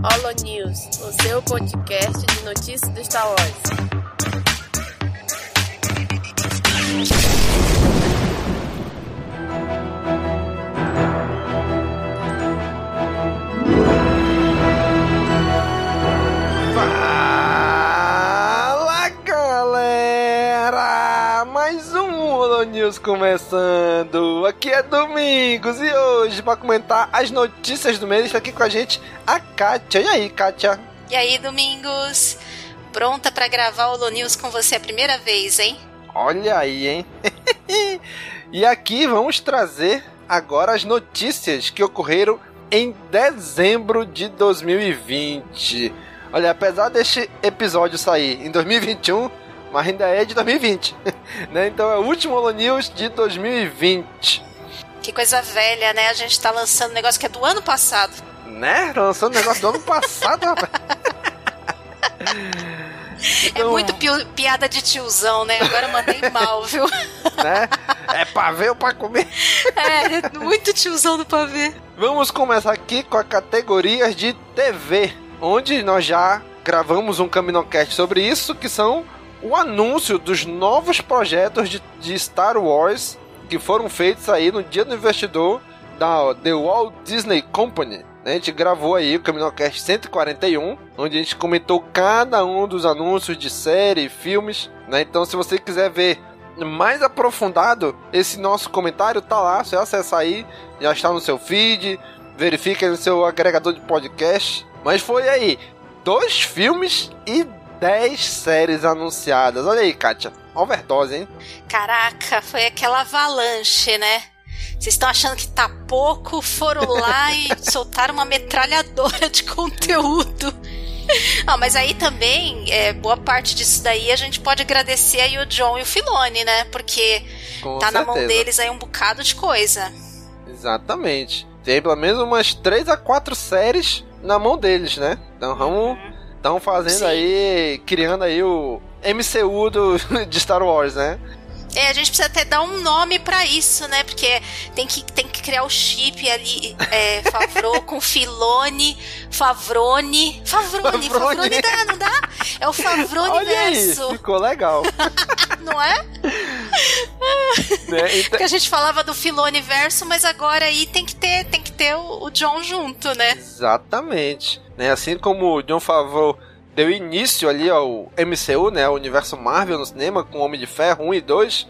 Holo News, o seu podcast de notícias do Star Wars. News começando! Aqui é Domingos e hoje para comentar as notícias do mês está aqui com a gente a Kátia. E aí, Kátia? E aí, Domingos? Pronta pra gravar o Holo News com você a primeira vez, hein? Olha aí, hein? e aqui vamos trazer agora as notícias que ocorreram em dezembro de 2020. Olha, apesar deste episódio sair em 2021, mas ainda é de 2020, né? Então é o último Holo News de 2020, Que coisa velha, né? A gente tá lançando um negócio que é do ano passado. né? Lançando o negócio do ano passado, rapaz. é Então, muito pi- piada de tiozão, né? Agora eu mandei mal, viu? né? É pra ver ou pra comer? É, muito tiozão do pavê. Vamos começar aqui com a categorias de TV, onde nós já gravamos um Caminocast sobre isso, que são o anúncio dos novos projetos de, de Star Wars que foram feitos aí no dia do investidor da The Walt Disney Company. né? A gente gravou aí o Caminocast 141, onde a gente comentou cada um dos anúncios de série, filmes, né? Então se você quiser ver mais aprofundado, esse nosso comentário tá lá, você acessa aí, já está no seu feed, verifique no seu agregador de podcast. Mas foi aí, dois filmes e dez séries anunciadas. Olha aí, Kátia, overdose, hein? Caraca, foi aquela avalanche, né? Vocês estão achando que tá pouco, foram lá e soltaram uma metralhadora de conteúdo. Ah, mas aí também, é, boa parte disso daí a gente pode agradecer aí o John e o Filone, né? Porque Com tá na certeza. mão deles aí um bocado de coisa. Exatamente. Tem pelo menos umas três a quatro séries na mão deles, né? Então vamos. Estão fazendo Sim. aí, criando aí o MCU do, de Star Wars, né? É, a gente precisa até dar um nome pra isso, né? Porque tem que, tem que criar o chip ali, é, Favreau com Filone, Favrone. Favrone, Favrone. Favrone dá, não dá? É o Favrone Olha aí, verso, ficou legal. não é? né? Então- Porque a gente falava do Filone verso, mas agora aí tem que ter, tem que ter o, o John junto, né? Exatamente. Né? Assim como o John Favreau deu início ali ao MCU, né? O universo Marvel no cinema, com Homem de Ferro 1 e 2,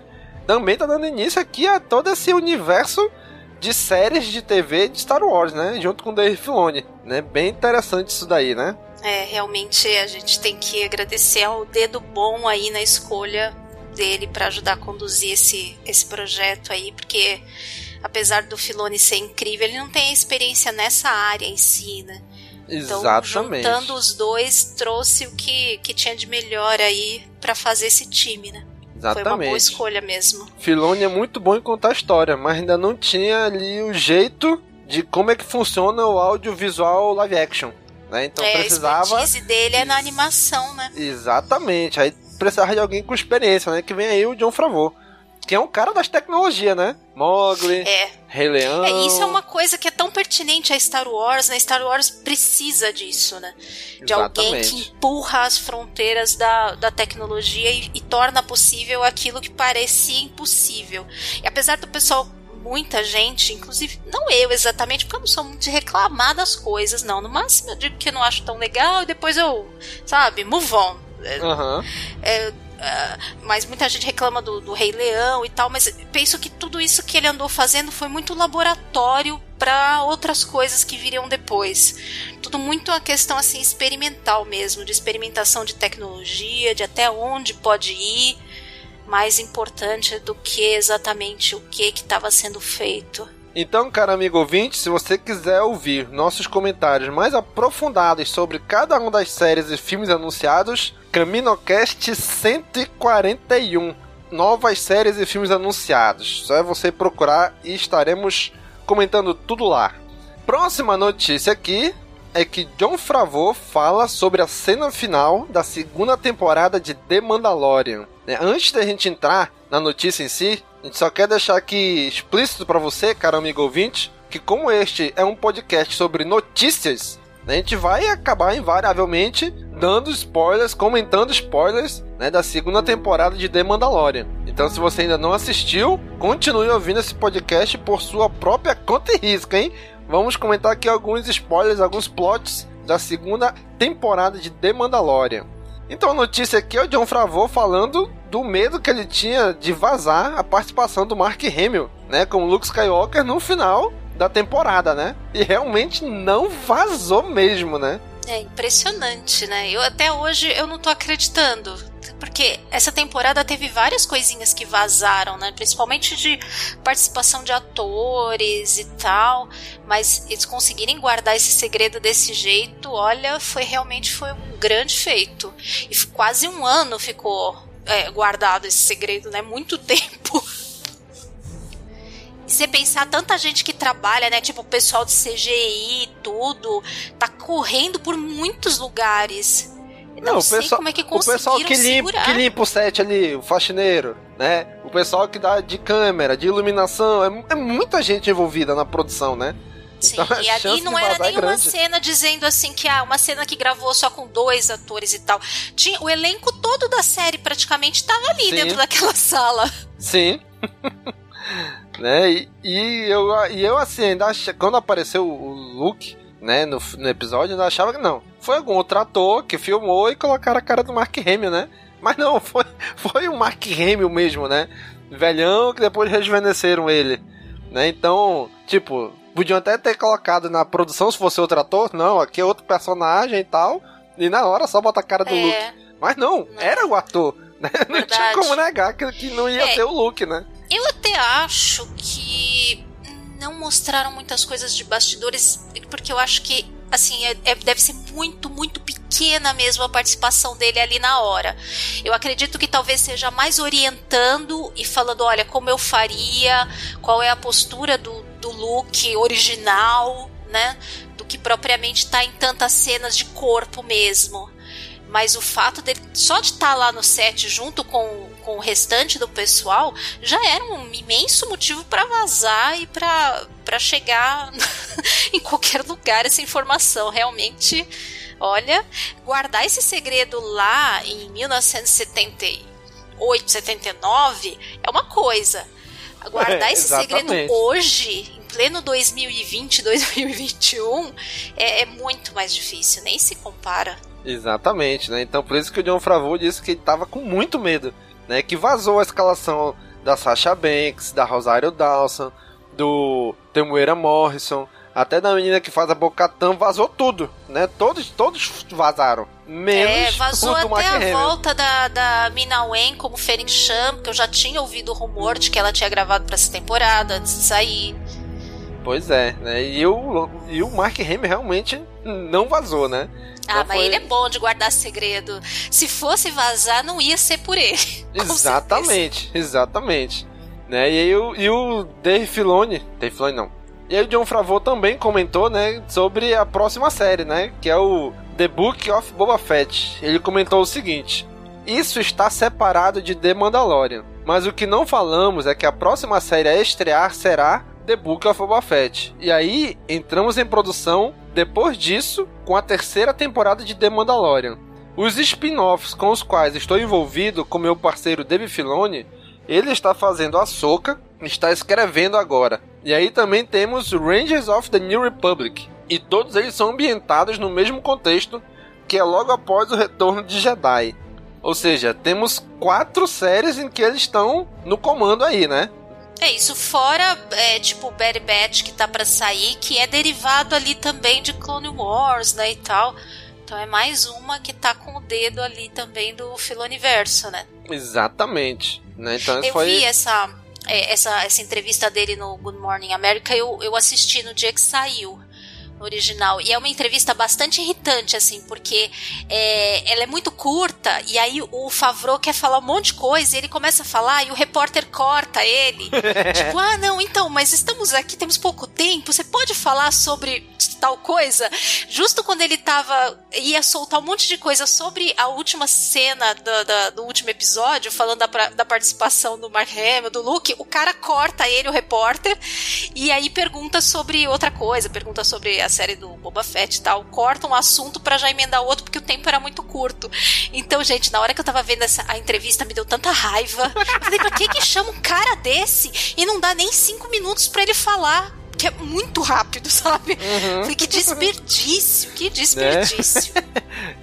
também tá dando início aqui a todo esse universo de séries de TV de Star Wars, né? Junto com Dave Filoni, né? Bem interessante isso daí, né? É, realmente a gente tem que agradecer ao dedo bom aí na escolha dele pra ajudar a conduzir esse, esse projeto aí, porque apesar do Filone ser incrível, ele não tem experiência nessa área em si, né? Então, Exatamente. juntando os dois, trouxe o que, que tinha de melhor aí pra fazer esse time, né? Foi uma boa Exatamente. escolha mesmo. Filoni é muito bom em contar história, mas ainda não tinha ali o jeito de como é que funciona o audiovisual live action. Né? Então é, precisava. A dele é na animação, né? Exatamente. Aí precisava de alguém com experiência, né? Que vem aí o John Favreau. Que é um cara das tecnologias, né? Mogli, É, Rei Leão. É, isso é uma coisa que é tão pertinente a Star Wars, né? Star Wars precisa disso, né? De alguém que Exatamente. empurra as fronteiras da, da tecnologia e, e torna possível aquilo que parecia impossível. E apesar do pessoal, muita gente, inclusive, não eu exatamente, porque eu não sou muito de reclamar das coisas, não. No máximo eu digo que eu não acho tão legal e depois eu, sabe, move on. Aham. É, ah, mas muita gente reclama do, do Rei Leão e tal, mas penso que tudo isso que ele andou fazendo foi muito laboratório para outras coisas que viriam depois. Tudo muito uma questão assim experimental mesmo, de experimentação de tecnologia, de até onde pode ir, mais importante do que exatamente o que que estava sendo feito. Então, cara amigo ouvinte, se você quiser ouvir nossos comentários mais aprofundados sobre cada uma das séries e filmes anunciados, CaminoCast 141. Novas séries e filmes anunciados. Só é você procurar e estaremos comentando tudo lá. Próxima notícia aqui é que John Favreau fala sobre a cena final da segunda temporada de The Mandalorian. né? Antes da gente entrar na notícia em si, a gente só quer deixar aqui explícito para você, cara amigo ouvinte, que como este é um podcast sobre notícias, A gente vai acabar invariavelmente dando spoilers, comentando spoilers né, da segunda temporada de The Mandalorian. Então, se você ainda não assistiu, continue ouvindo esse podcast por sua própria conta e risco, hein? Vamos comentar aqui alguns spoilers, alguns plots da segunda temporada de The Mandalorian. Então a notícia aqui é o John Favreau falando do medo que ele tinha de vazar a participação do Mark Hamill, né, como Luke Skywalker no final da temporada, né? E realmente não vazou mesmo, né? É impressionante, né? Eu até hoje eu não tô acreditando. Porque essa temporada teve várias coisinhas que vazaram, né? Principalmente de participação de atores e tal. Mas eles conseguirem guardar esse segredo desse jeito, olha, foi realmente foi um grande feito. E quase um ano ficou é, guardado esse segredo, né? Muito tempo. E você pensar tanta gente que trabalha, né? Tipo o pessoal de CGI e tudo, tá correndo por muitos lugares. não, não sei pessoal, como é que conseguiram O pessoal que limpa, que limpa o set ali, o faxineiro, né? O pessoal que dá de câmera, de iluminação, é, é muita gente envolvida na produção, né? Sim, então, e ali não era é nenhuma cena dizendo assim que ah, uma cena que gravou só com dois atores e tal. Tinha o elenco todo da série praticamente estava ali Sim. dentro daquela sala. Sim. Né? E, e, eu, e eu, assim, ainda achei, quando apareceu o Luke, né, no, no episódio, eu ainda achava que não. Foi algum outro ator que filmou e colocaram a cara do Mark Hamill, né? Mas não, foi, foi o Mark Hamill mesmo, né? Velhão que depois rejuvenesceram ele. Né? Então, tipo, podiam até ter colocado na produção se fosse outro ator. Não, aqui é outro personagem e tal. E na hora só bota a cara do é. Luke. Mas não, não, era o ator. Né? Não tinha como negar que, que não ia é. ser o Luke, né? Eu até acho que não mostraram muitas coisas de bastidores, porque eu acho que assim, é, é, deve ser muito, muito pequena mesmo a participação dele ali na hora. Eu acredito que talvez seja mais orientando e falando, olha, como eu faria, qual é a postura do, do look original, né? Do que propriamente está em tantas cenas de corpo mesmo. Mas o fato dele só de estar tá lá no set junto com, com o restante do pessoal já era um imenso motivo para vazar e para chegar em qualquer lugar essa informação. Realmente, olha, guardar esse segredo lá em 1978, 79 é uma coisa. Guardar é, esse segredo hoje, em pleno 2020, 2021, é, é muito mais difícil, nem se compara. Exatamente, né? Então por isso que o John Favreau disse que ele tava com muito medo, né? Que vazou a escalação da Sasha Banks, da Rosário Dawson, do Temuera Morrison, até da menina que faz a Bocatã, vazou tudo, né? Todos, todos vazaram. Menos é, vazou até a volta da, da Mina Wen como Fering Sham, que eu já tinha ouvido o rumor de que ela tinha gravado para essa temporada antes de sair. Pois é, né? E o, e o Mark Hamill realmente não vazou, né? Ah, mas foi... ele é bom de guardar segredo. Se fosse vazar, não ia ser por ele. Exatamente, exatamente. Né? E aí o, e o Dave Filoni, Dave Filoni não. E aí o John Favreau também comentou, né, sobre a próxima série, né, que é o The Book of Boba Fett. Ele comentou o seguinte: Isso está separado de The Mandalorian, mas o que não falamos é que a próxima série a estrear será The Book of Boba Fett. E aí entramos em produção depois disso com a terceira temporada de The Mandalorian. Os spin-offs com os quais estou envolvido com meu parceiro Dave Filoni, ele está fazendo a Soca, está escrevendo agora. E aí também temos Rangers of the New Republic. E todos eles são ambientados no mesmo contexto, que é logo após o retorno de Jedi. Ou seja, temos quatro séries em que eles estão no comando aí, né? É isso, fora, é, tipo, Bad Batch que tá para sair, que é derivado ali também de Clone Wars, né, e tal. Então é mais uma que tá com o dedo ali também do Filoniverso, né? Exatamente. Né? Então, eu foi... vi essa, é, essa, essa entrevista dele no Good Morning America, eu, eu assisti no dia que saiu original. E é uma entrevista bastante irritante, assim, porque é, ela é muito curta e aí o Favreau quer falar um monte de coisa e ele começa a falar e o repórter corta ele. tipo, ah, não, então, mas estamos aqui, temos pouco tempo, você pode falar sobre tal coisa? Justo quando ele tava, ia soltar um monte de coisa sobre a última cena do, do, do último episódio, falando da, da participação do Mark Hamill, do Luke, o cara corta ele, o repórter, e aí pergunta sobre outra coisa, pergunta sobre a série do Boba Fett e tal, corta um assunto para já emendar outro, porque o tempo era muito curto. Então, gente, na hora que eu tava vendo essa, a entrevista, me deu tanta raiva. Eu falei, pra que que chama um cara desse e não dá nem cinco minutos para ele falar? Que é muito rápido, sabe? Uhum. Falei, que desperdício, que desperdício. Né?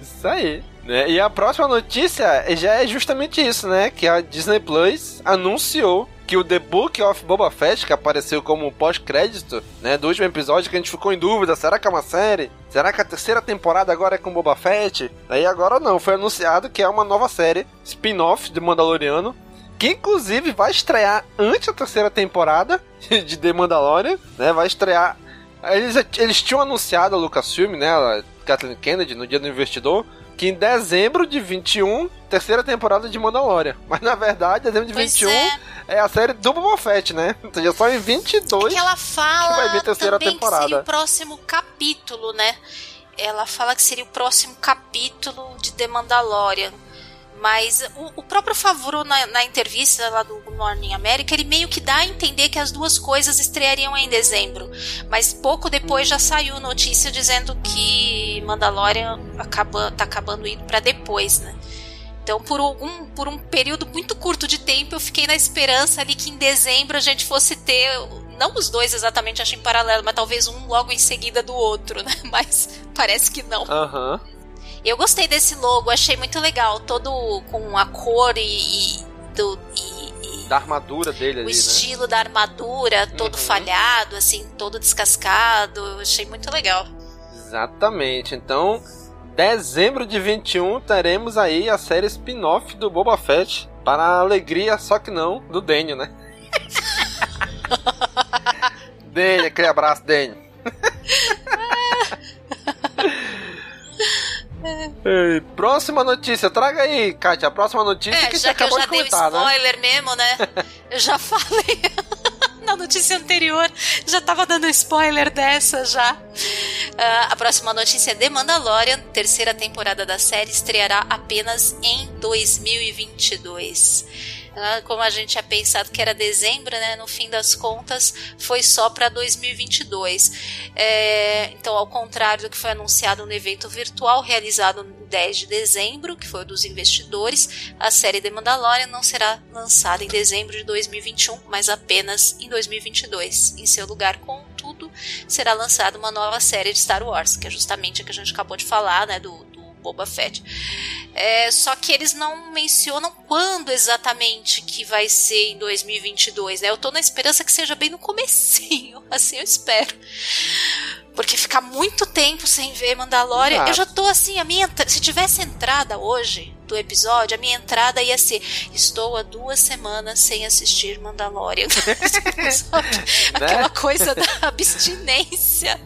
isso aí. Né? E a próxima notícia já é justamente isso, né? Que a Disney Plus anunciou que o The Book of Boba Fett, que apareceu como pós-crédito, né, do último episódio, que a gente ficou em dúvida, será que é uma série? Será que a terceira temporada agora é com Boba Fett? Aí agora não, foi anunciado que é uma nova série, spin-off de Mandaloriano, que inclusive vai estrear antes da terceira temporada de The Mandalorian, né, vai estrear... Eles, eles tinham anunciado a Lucasfilm, né, a Kathleen Kennedy, no dia do investidor, que em dezembro de 21, terceira temporada de Mandalorian. Mas na verdade, dezembro de pois 21 é. é. a série do Boba Fett, né? Ou seja, só em 22 é que ela fala que vai vir a terceira também temporada. Que seria o próximo capítulo, né? Ela fala que seria o próximo capítulo de The Mandalorian. Mas o, o próprio Favreau, na, na, entrevista lá do Morning America, ele meio que dá a entender que as duas coisas estreariam em dezembro. Mas pouco depois já saiu notícia dizendo que Mandalorian acaba, tá acabando indo para depois, né? Então, por algum por um período muito curto de tempo, eu fiquei na esperança ali que em dezembro a gente fosse ter não os dois exatamente acho em paralelo, mas talvez um logo em seguida do outro, né? Mas parece que não. Aham. Uhum. Eu gostei desse logo, achei muito legal, todo com a cor e, e do e, e da armadura dele o ali, estilo né? da armadura, todo uhum. falhado, assim, todo descascado, achei muito legal. Exatamente. Então, dezembro de 21 teremos aí a série spin-off do Boba Fett para a alegria, só que não, do Daniel, né? Daniel, aquele abraço, Daniel. É. Próxima notícia, traga aí, Kátia, a próxima notícia é, que já você que eu já dei um né? spoiler né? mesmo, né? eu já falei na notícia anterior, já tava dando spoiler dessa já. Uh, a próxima notícia é The Mandalorian, terceira temporada da série, estreará apenas em 2022. Né? Como a gente tinha pensado que era dezembro, né? No fim das contas, foi só para 2022. É, então, ao contrário do que foi anunciado no evento virtual realizado no 10 de dezembro, que foi o dos investidores, a série The Mandalorian não será lançada em dezembro de 2021, mas apenas em 2022. Em seu lugar, contudo, será lançada uma nova série de Star Wars, que é justamente a que a gente acabou de falar, né? Do, Boba Fett. É, só que eles não mencionam quando exatamente que vai ser em 2022, né? Eu tô na esperança que seja bem no comecinho, assim eu espero. Porque ficar muito tempo sem ver Mandalorian, Exato. eu já tô assim, a minha se tivesse entrada hoje, do episódio, a minha entrada ia ser: Estou há duas semanas sem assistir Mandalorian. Né? Aquela coisa da abstinência.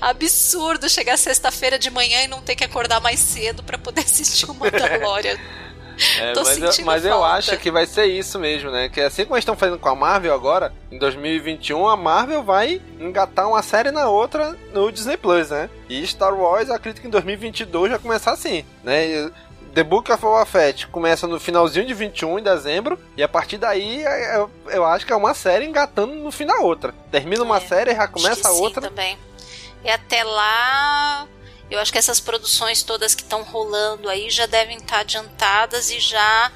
Absurdo chegar sexta-feira de manhã e não ter que acordar mais cedo para poder assistir o Mandalorian. É, mas, eu, mas eu, acho que vai ser isso mesmo, né? Que assim como eles estão fazendo com a Marvel agora, em 2021, a Marvel vai engatar uma série na outra no Disney Plus, né? E Star Wars, acredito que em 2022 já começar assim, né? The Book of Boba Fett começa no finalzinho de 21, em dezembro, e a partir daí é, eu, eu acho que é uma série engatando no fim da outra. Termina uma é, série, já começa a outra. Sim, também. E até lá, eu acho que essas produções todas que estão rolando aí já devem estar tá adiantadas e já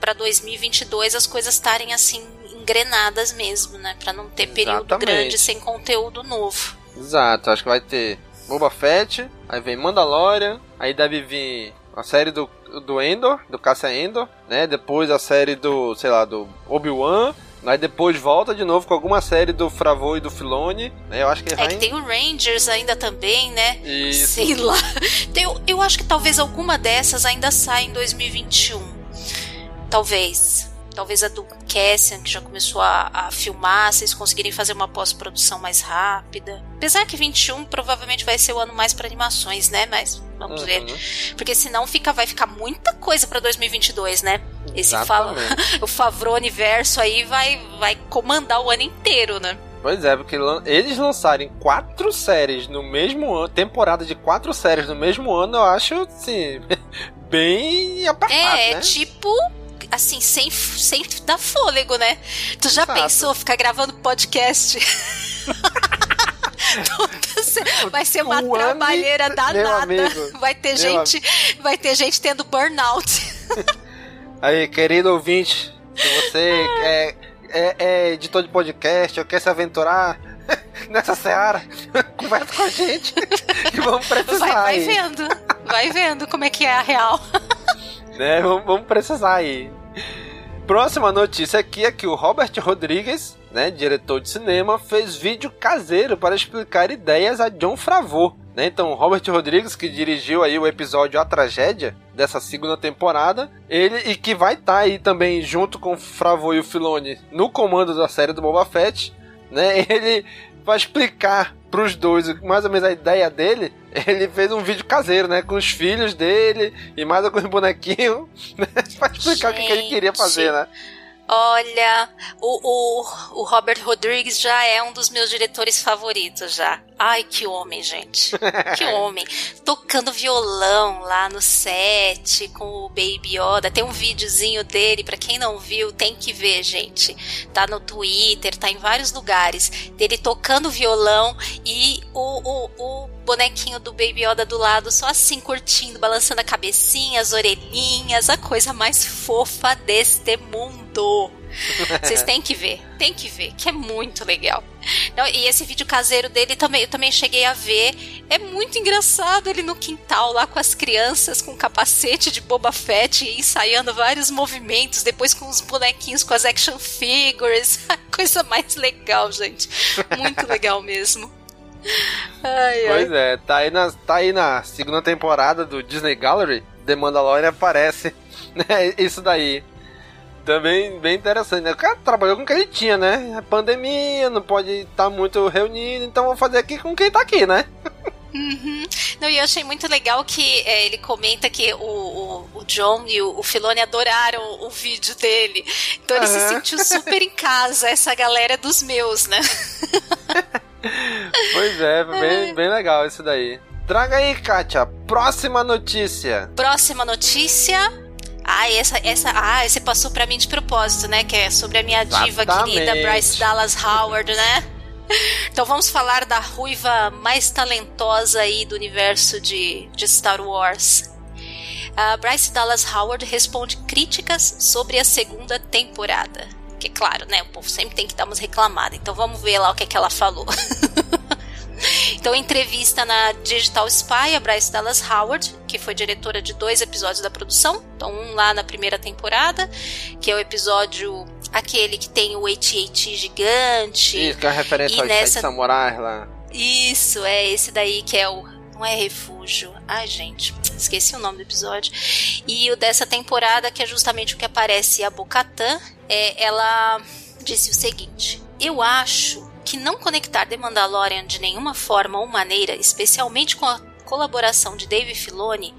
para 2022 as coisas estarem assim engrenadas mesmo, né? Para não ter período Exatamente. grande sem conteúdo novo. Exato, acho que vai ter Boba Fett, aí vem Mandalorian, aí deve vir a série do, do Endor, do Caça Endor, né? Depois a série do, sei lá, do Obi-Wan. Aí depois volta de novo com alguma série do Fravô e do Filone, né? Eu acho que é que tem o Rangers ainda também, né? Isso. Sei lá. Eu, eu acho que talvez alguma dessas ainda saia em 2021. Talvez talvez a do Cassian, que já começou a, a filmar, vocês conseguirem fazer uma pós-produção mais rápida. Apesar que 21 provavelmente vai ser o ano mais para animações, né? Mas vamos uhum. ver. Porque senão fica, vai ficar muita coisa para 2022, né? Esse fala, o Favreau Universo aí vai, vai comandar o ano inteiro, né? Pois é, porque eles lançarem quatro séries no mesmo ano, temporada de quatro séries no mesmo ano, eu acho, assim, bem apertado, É, né? tipo assim, sem, sem dar fôlego, né? Tu já Exato. pensou ficar gravando podcast? vai ser uma o trabalheira danada. Vai ter gente, amigo. vai ter gente tendo burnout. Aí, querido ouvinte, se você é, é, é editor de podcast ou quer se aventurar nessa seara, conversa com a gente que vamos precisar. Vai, vai vendo, vai vendo como é que é a real. Né, vamos, vamos precisar aí. Próxima notícia aqui é que o Robert Rodrigues, né, diretor de cinema, fez vídeo caseiro para explicar ideias a John Favreau. Né? Então, Robert Rodrigues, que dirigiu aí o episódio A Tragédia dessa segunda temporada, ele e que vai estar tá aí também junto com Favreau e o Filoni no comando da série do Boba Fett, né? Ele vai explicar para os dois mais ou menos a ideia dele. Ele fez um vídeo caseiro, né? Com os filhos dele e mais alguns bonequinhos, né? Pra explicar Gente. o que, ele queria fazer, né? Olha, o, o, o Robert Rodrigues já é um dos meus diretores favoritos já. Ai, que homem, gente. Que homem. Tocando violão lá no set com o Baby Yoda. Tem um videozinho dele, para quem não viu, tem que ver, gente. Tá no Twitter, tá em vários lugares. Dele tocando violão e o, o, o bonequinho do Baby Yoda do lado, só assim curtindo, balançando a cabecinha, as orelhinhas, a coisa mais fofa deste mundo. Vocês têm que ver, tem que ver, que é muito legal. Não, e esse vídeo caseiro dele também, eu também cheguei a ver. É muito engraçado ele no quintal lá com as crianças, com capacete de Boba Fett, ensaiando vários movimentos, depois com os bonequinhos, com as action figures. A coisa mais legal, gente. Muito legal mesmo. Ai, pois ai. é, tá aí, na, tá aí na segunda temporada do Disney Gallery, The Mandalorian aparece, né? Isso daí. Também bem interessante, né? O cara trabalhou com o que ele tinha, né? A pandemia, não pode estar tá muito reunido, então vou fazer aqui com quem tá aqui, né? Uhum. Não, e eu achei muito legal que é, ele comenta que o, o, o John e o, o, Filoni adoraram o vídeo dele. Então ele uhum. se sentiu super em casa, essa galera dos meus, né? pois é, bem, bem legal isso daí. Traga aí, Kátia, próxima notícia. Próxima notícia. Ah, essa, essa, ah, esse passou para mim de propósito, né? Que é sobre a minha diva Exatamente. querida Bryce Dallas Howard, né? Então vamos falar da ruiva mais talentosa aí do universo de, de Star Wars. A Bryce Dallas Howard responde críticas sobre a segunda temporada. Que claro, né? O povo sempre tem que dar umas reclamadas. Então vamos ver lá o que, é que ela falou. Então, entrevista na Digital Spy, a Bryce Dallas Howard, que foi diretora de dois episódios da produção. Então, um lá na primeira temporada, que é o episódio aquele que tem o AT-AT gigante. Isso, que é a referência aos nessa... samurais lá. Isso, é esse daí que é o. Não é refúgio. Ai, gente, esqueci o nome do episódio. E o dessa temporada, que é justamente o que aparece a Bocatã, é, ela disse o seguinte: Eu acho que não conectar The Mandalorian de nenhuma forma ou maneira, especialmente com a colaboração de Dave Filoni,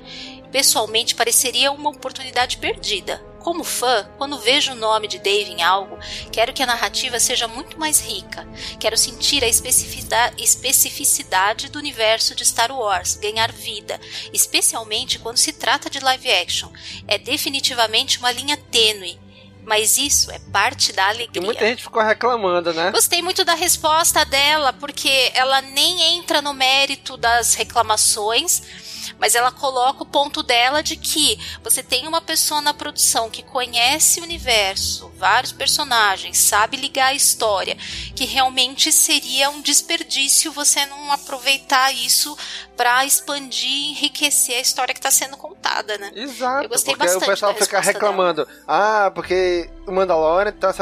pessoalmente pareceria uma oportunidade perdida. Como fã, quando vejo o nome de Dave em algo, quero que a narrativa seja muito mais rica. Quero sentir a especificidade do universo de Star Wars ganhar vida, especialmente quando se trata de live action. É definitivamente uma linha tênue mas isso é parte da alegria. E muita gente ficou reclamando, né? Gostei muito da resposta dela, porque ela nem entra no mérito das reclamações mas ela coloca o ponto dela de que você tem uma pessoa na produção que conhece o universo, vários personagens, sabe ligar a história, que realmente seria um desperdício você não aproveitar isso para expandir e enriquecer a história que está sendo contada, né? Exato. Eu gostei bastante. O pessoal fica reclamando, dela. ah, porque o Mandalorian está se,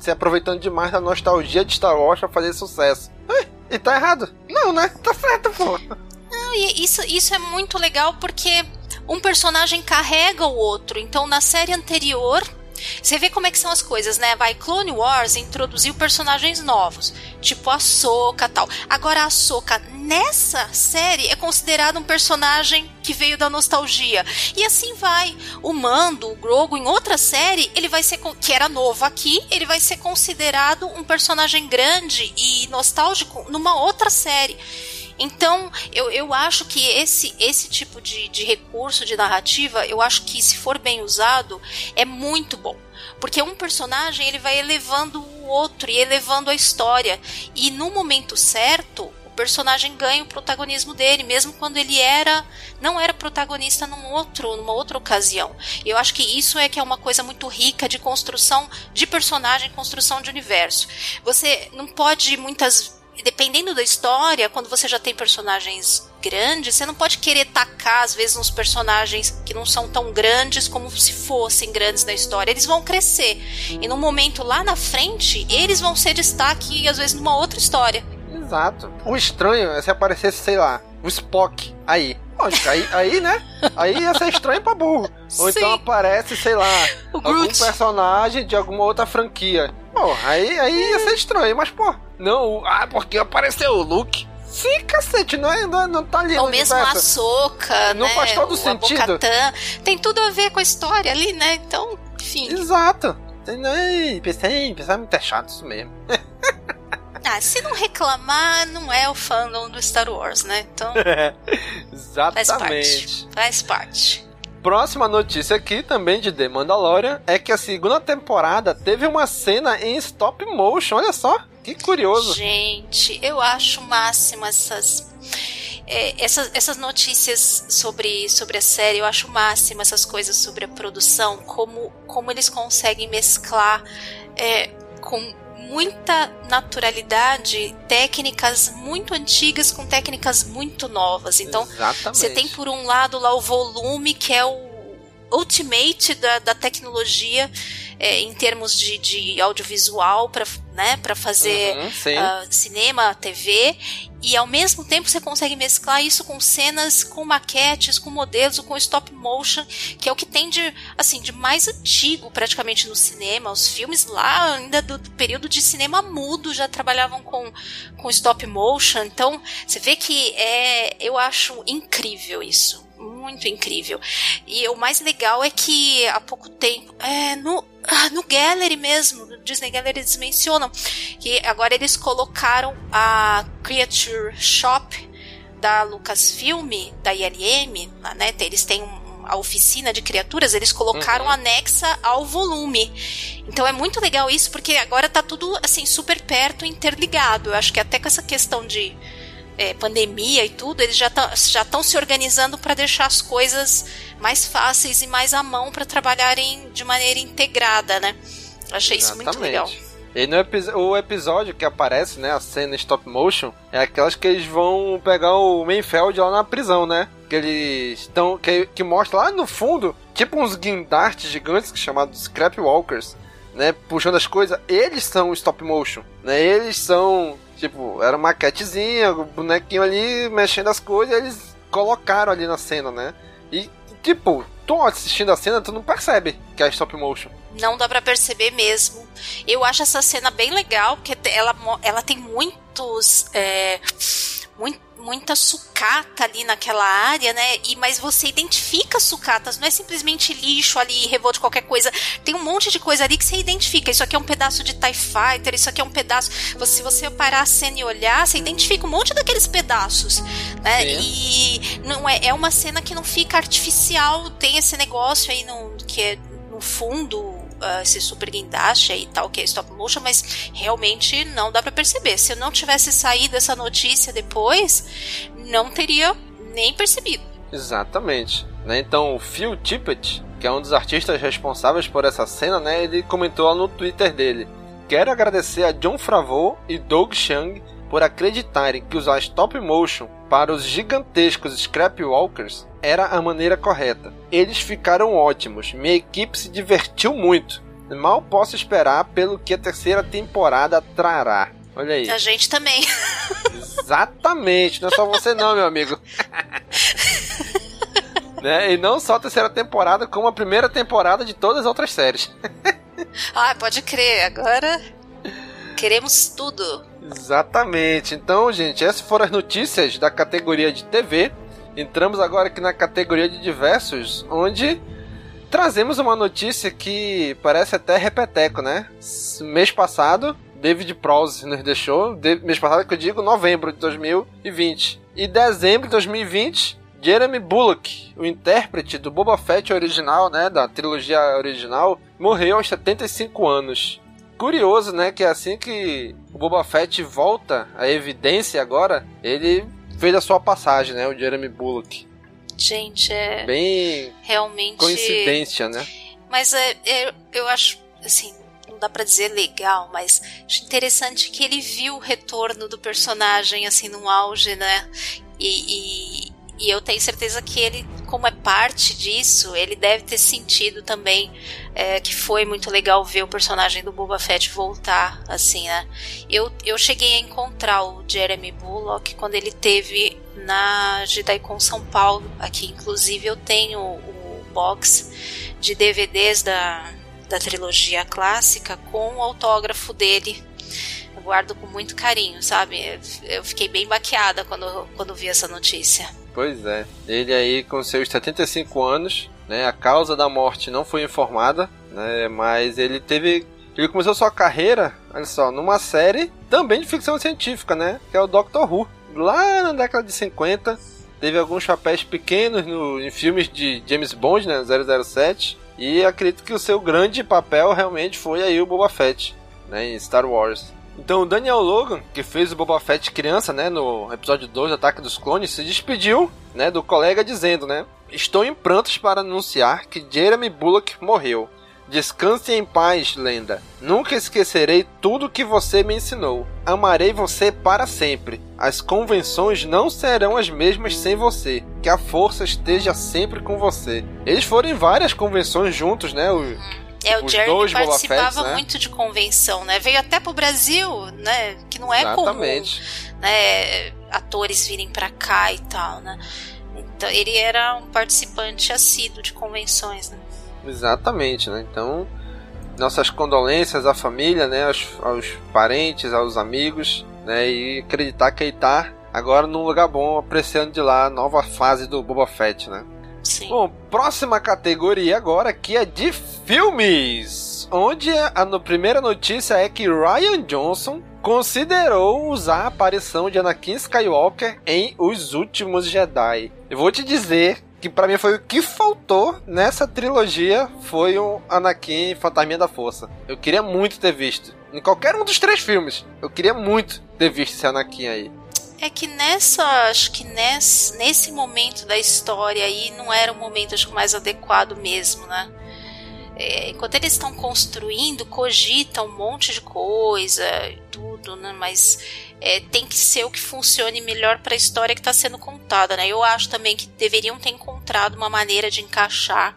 se aproveitando demais da nostalgia de Star Wars para fazer sucesso. E tá errado? Não, né? Tá certo, pô. E isso, isso é muito legal porque um personagem carrega o outro. Então, na série anterior, você vê como é que são as coisas, né? Vai Clone Wars introduziu personagens novos, tipo a Soka tal. Agora a Soka nessa série é considerada um personagem que veio da nostalgia. E assim vai. O Mando, o Grogu em outra série, ele vai ser que era novo aqui, ele vai ser considerado um personagem grande e nostálgico numa outra série. Então, eu, eu acho que esse, esse tipo de, de recurso de narrativa, eu acho que se for bem usado, é muito bom. Porque um personagem ele vai elevando o outro e elevando a história. E no momento certo, o personagem ganha o protagonismo dele, mesmo quando ele era não era protagonista num outro, numa outra ocasião. Eu acho que isso é que é uma coisa muito rica de construção de personagem, construção de universo. Você não pode muitas dependendo da história, quando você já tem personagens grandes, você não pode querer tacar, às vezes, uns personagens que não são tão grandes como se fossem grandes na história. Eles vão crescer. E no momento lá na frente, eles vão ser destaque, às vezes, numa outra história. Exato. O estranho é se aparecesse, sei lá, o Spock aí. Aí, aí, né? Aí ia ser estranho pra burro. Ou Sim. então aparece, sei lá, algum personagem de alguma outra franquia. Pô, aí, aí ia ser estranho, mas pô, não, ah, porque apareceu o Luke. Sim, cacete, não, é, não, é- não tá ali Ou mesmo a universo. Soca, Não né? faz todo o sentido. Tem tudo a ver com a história ali, né? Então, enfim. Exato. Ei, pensei, pensei muito é chato isso mesmo. Ah, se não reclamar, não é o fandom do Star Wars, né? Então, faz Exatamente. parte. Faz parte. Próxima notícia aqui, também de The Mandalorian, é que a segunda temporada teve uma cena em stop motion. Olha só, que curioso. Gente, eu acho máximo essas. é, essas, essas notícias sobre, sobre a série, eu acho máximo essas coisas sobre a produção, como, como eles conseguem mesclar é, com muita naturalidade técnicas muito antigas com técnicas muito novas. Então, Exatamente. você tem por um lado lá o volume, que é o ultimate da, da tecnologia é, em termos de, de audiovisual para né, pra fazer Uhum, ah, cinema, TV, e ao mesmo tempo você consegue mesclar isso com cenas, com maquetes, com modelos, com stop motion, que é o que tem de, assim, de mais antigo praticamente no cinema. Os filmes lá, ainda do, do período de cinema mudo, já trabalhavam com, com stop motion. Então, você vê que é, eu acho incrível isso. Muito incrível. E o mais legal é que há pouco tempo, é, no, ah, no Gallery mesmo, no Disney Gallery, eles mencionam que agora eles colocaram a Creature Shop da Lucasfilm, da ILM, né? Eles têm um- a oficina de criaturas, eles colocaram Uhum. anexa ao volume. Então é muito legal isso, porque agora tá tudo assim super perto, interligado. Eu acho que até com essa questão de é, pandemia e tudo, eles já estão se organizando para deixar as coisas mais fáceis e mais à mão para trabalharem de maneira integrada, né? Eu achei isso muito legal. E no epi- o episódio que aparece, né, a cena stop motion, é aquelas que eles vão pegar o Mainfeld lá na prisão, né? Que eles estão. Que, que mostra lá no fundo, tipo uns guindartes gigantes chamados Scrap Walkers, né? Puxando as coisas. Eles são stop motion, né? Eles são. Tipo, era uma maquetezinha, o bonequinho ali mexendo as coisas, eles colocaram ali na cena, né? E, tipo, tu assistindo a cena, tu não percebe que é stop motion. Não dá pra perceber mesmo. Eu acho essa cena bem legal, porque ela, ela tem muitos. É, mui- muita sucata ali naquela área, né? E, mas você identifica sucatas, não é simplesmente lixo ali, revolto de qualquer coisa. Tem um monte de coisa ali que você identifica. Isso aqui é um pedaço de TIE Fighter, isso aqui é um pedaço. você- Se você parar a cena e olhar, você identifica um monte daqueles pedaços. Né? Sim. E não é, é uma cena que não fica artificial, tem esse negócio aí no, que é no fundo esse super guindaste e tal, que é stop motion, mas realmente não dá pra perceber. Se eu não tivesse saído essa notícia depois, não teria nem percebido. Exatamente. Né? Então, o Phil Tippett, que é um dos artistas responsáveis por essa cena, né, ele comentou lá no Twitter dele: Quero agradecer a John Favreau e Doug Chiang por acreditarem que usar stop motion para os gigantescos Scrap Walkers era a maneira correta. Eles ficaram ótimos, minha equipe se divertiu muito. Mal posso esperar pelo que a terceira temporada trará. Olha aí. A gente também. Exatamente, não é só você não, meu amigo. né? E não só a terceira temporada, como a primeira temporada de todas as outras séries. ah, pode crer, agora queremos tudo. Exatamente. Então, gente, essas foram as notícias da categoria de TV. Entramos agora aqui na categoria de diversos, onde trazemos uma notícia que parece até repeteco, né? Mês passado, David Prowse nos deixou, de- mês passado que eu digo, novembro de 2020. E dezembro de 2020, Jeremy Bullock, o intérprete do Boba Fett original, né, da trilogia original, morreu aos 75 anos. Curioso, né, que assim que o Boba Fett volta à evidência agora, ele fez a sua passagem, né, o Jeremy Bullock. Gente, é Bem realmente coincidência, né? Mas é, é- eu acho, assim, não dá pra dizer legal, mas acho interessante que ele viu o retorno do personagem, assim, no auge, né? E, e, e eu tenho certeza que ele, como é parte disso, ele deve ter sentido também é, que foi muito legal ver o personagem do Boba Fett voltar, assim, né? Eu, eu cheguei a encontrar o Jeremy Bullock quando ele teve na JediCon São Paulo, aqui inclusive eu tenho o box de DVDs da, da trilogia clássica com o autógrafo dele. Guardo com muito carinho, sabe? Eu- fiquei bem baqueada quando, quando vi essa notícia. Pois é. Ele aí com seus 75 anos, né? A causa da morte não foi informada, né? Mas ele teve. Ele começou sua carreira, olha só, numa série também de ficção científica, né? Que é o Doctor Who. Lá na década de 50. Teve alguns papéis pequenos no, em filmes de James Bond, né? 007. E acredito que o seu grande papel realmente foi aí o Boba Fett, né? Em Star Wars. Então o Daniel Logan, que fez o Boba Fett criança, né, no episódio 2 do Ataque dos Clones, se despediu, né, do colega dizendo, né, Estou em prantos para anunciar que Jeremy Bullock morreu. Descanse em paz, lenda. Nunca esquecerei tudo que você me ensinou. Amarei você para sempre. As convenções não serão as mesmas sem você. Que a força esteja sempre com você. Eles foram em várias convenções juntos, né? O- É, o Os Jeremy participava né? muito de convenção, né? Veio até pro Brasil, né? Que não é Exatamente. comum, né? Atores virem pra cá e tal, né? Então, ele era um participante assíduo de convenções, né? Exatamente, né? Então, nossas condolências à família, né? Aos, aos parentes, aos amigos, né? E acreditar que ele tá agora num lugar bom, apreciando de lá a nova fase do Boba Fett, né? Sim. Bom, próxima categoria agora que é de filmes. Onde a no- primeira notícia é que Ryan Johnson considerou usar a aparição de Anakin Skywalker em Os Últimos Jedi. Eu vou te dizer que pra mim foi o que faltou nessa trilogia foi o Anakin Fantasminha da Força. Eu queria muito ter visto. Em qualquer um dos três filmes. Eu queria muito ter visto esse Anakin aí. É que nessa, acho que nesse, nesse momento da história aí não era o momento acho mais adequado mesmo, né? É, enquanto eles estão construindo, cogitam um monte de coisa tudo, né? Mas é, tem que ser o que funcione melhor para a história que está sendo contada, né? Eu acho também que deveriam ter encontrado uma maneira de encaixar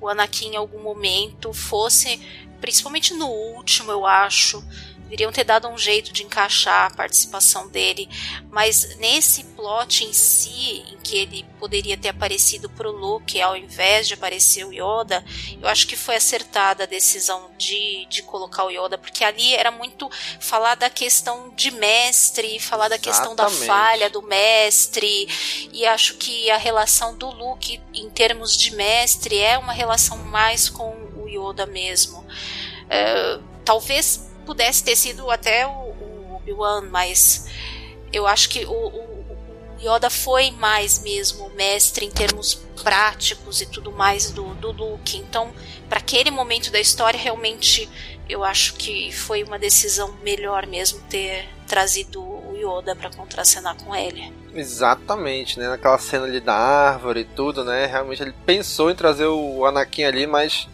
o Anakin em algum momento, fosse principalmente no último, eu acho, deveriam ter dado um jeito de encaixar a participação dele, mas nesse plot em si, em que ele poderia ter aparecido pro Luke ao invés de aparecer o Yoda, eu acho que foi acertada a decisão de, de colocar o Yoda, porque ali era muito falar da questão de mestre, falar da questão da falha do mestre, e acho que a relação do Luke em termos de mestre é uma relação mais com o Yoda mesmo. É, talvez pudesse ter sido até o, o Obi-Wan, mas eu acho que o, o- Yoda foi mais mesmo o mestre em termos práticos e tudo mais do, do Luke. Então, para aquele momento da história, realmente eu acho que foi uma decisão melhor mesmo ter trazido o Yoda para contracenar com ele. Exatamente, né? Naquela cena ali da árvore e tudo, né? Realmente ele pensou em trazer o Anakin ali, mas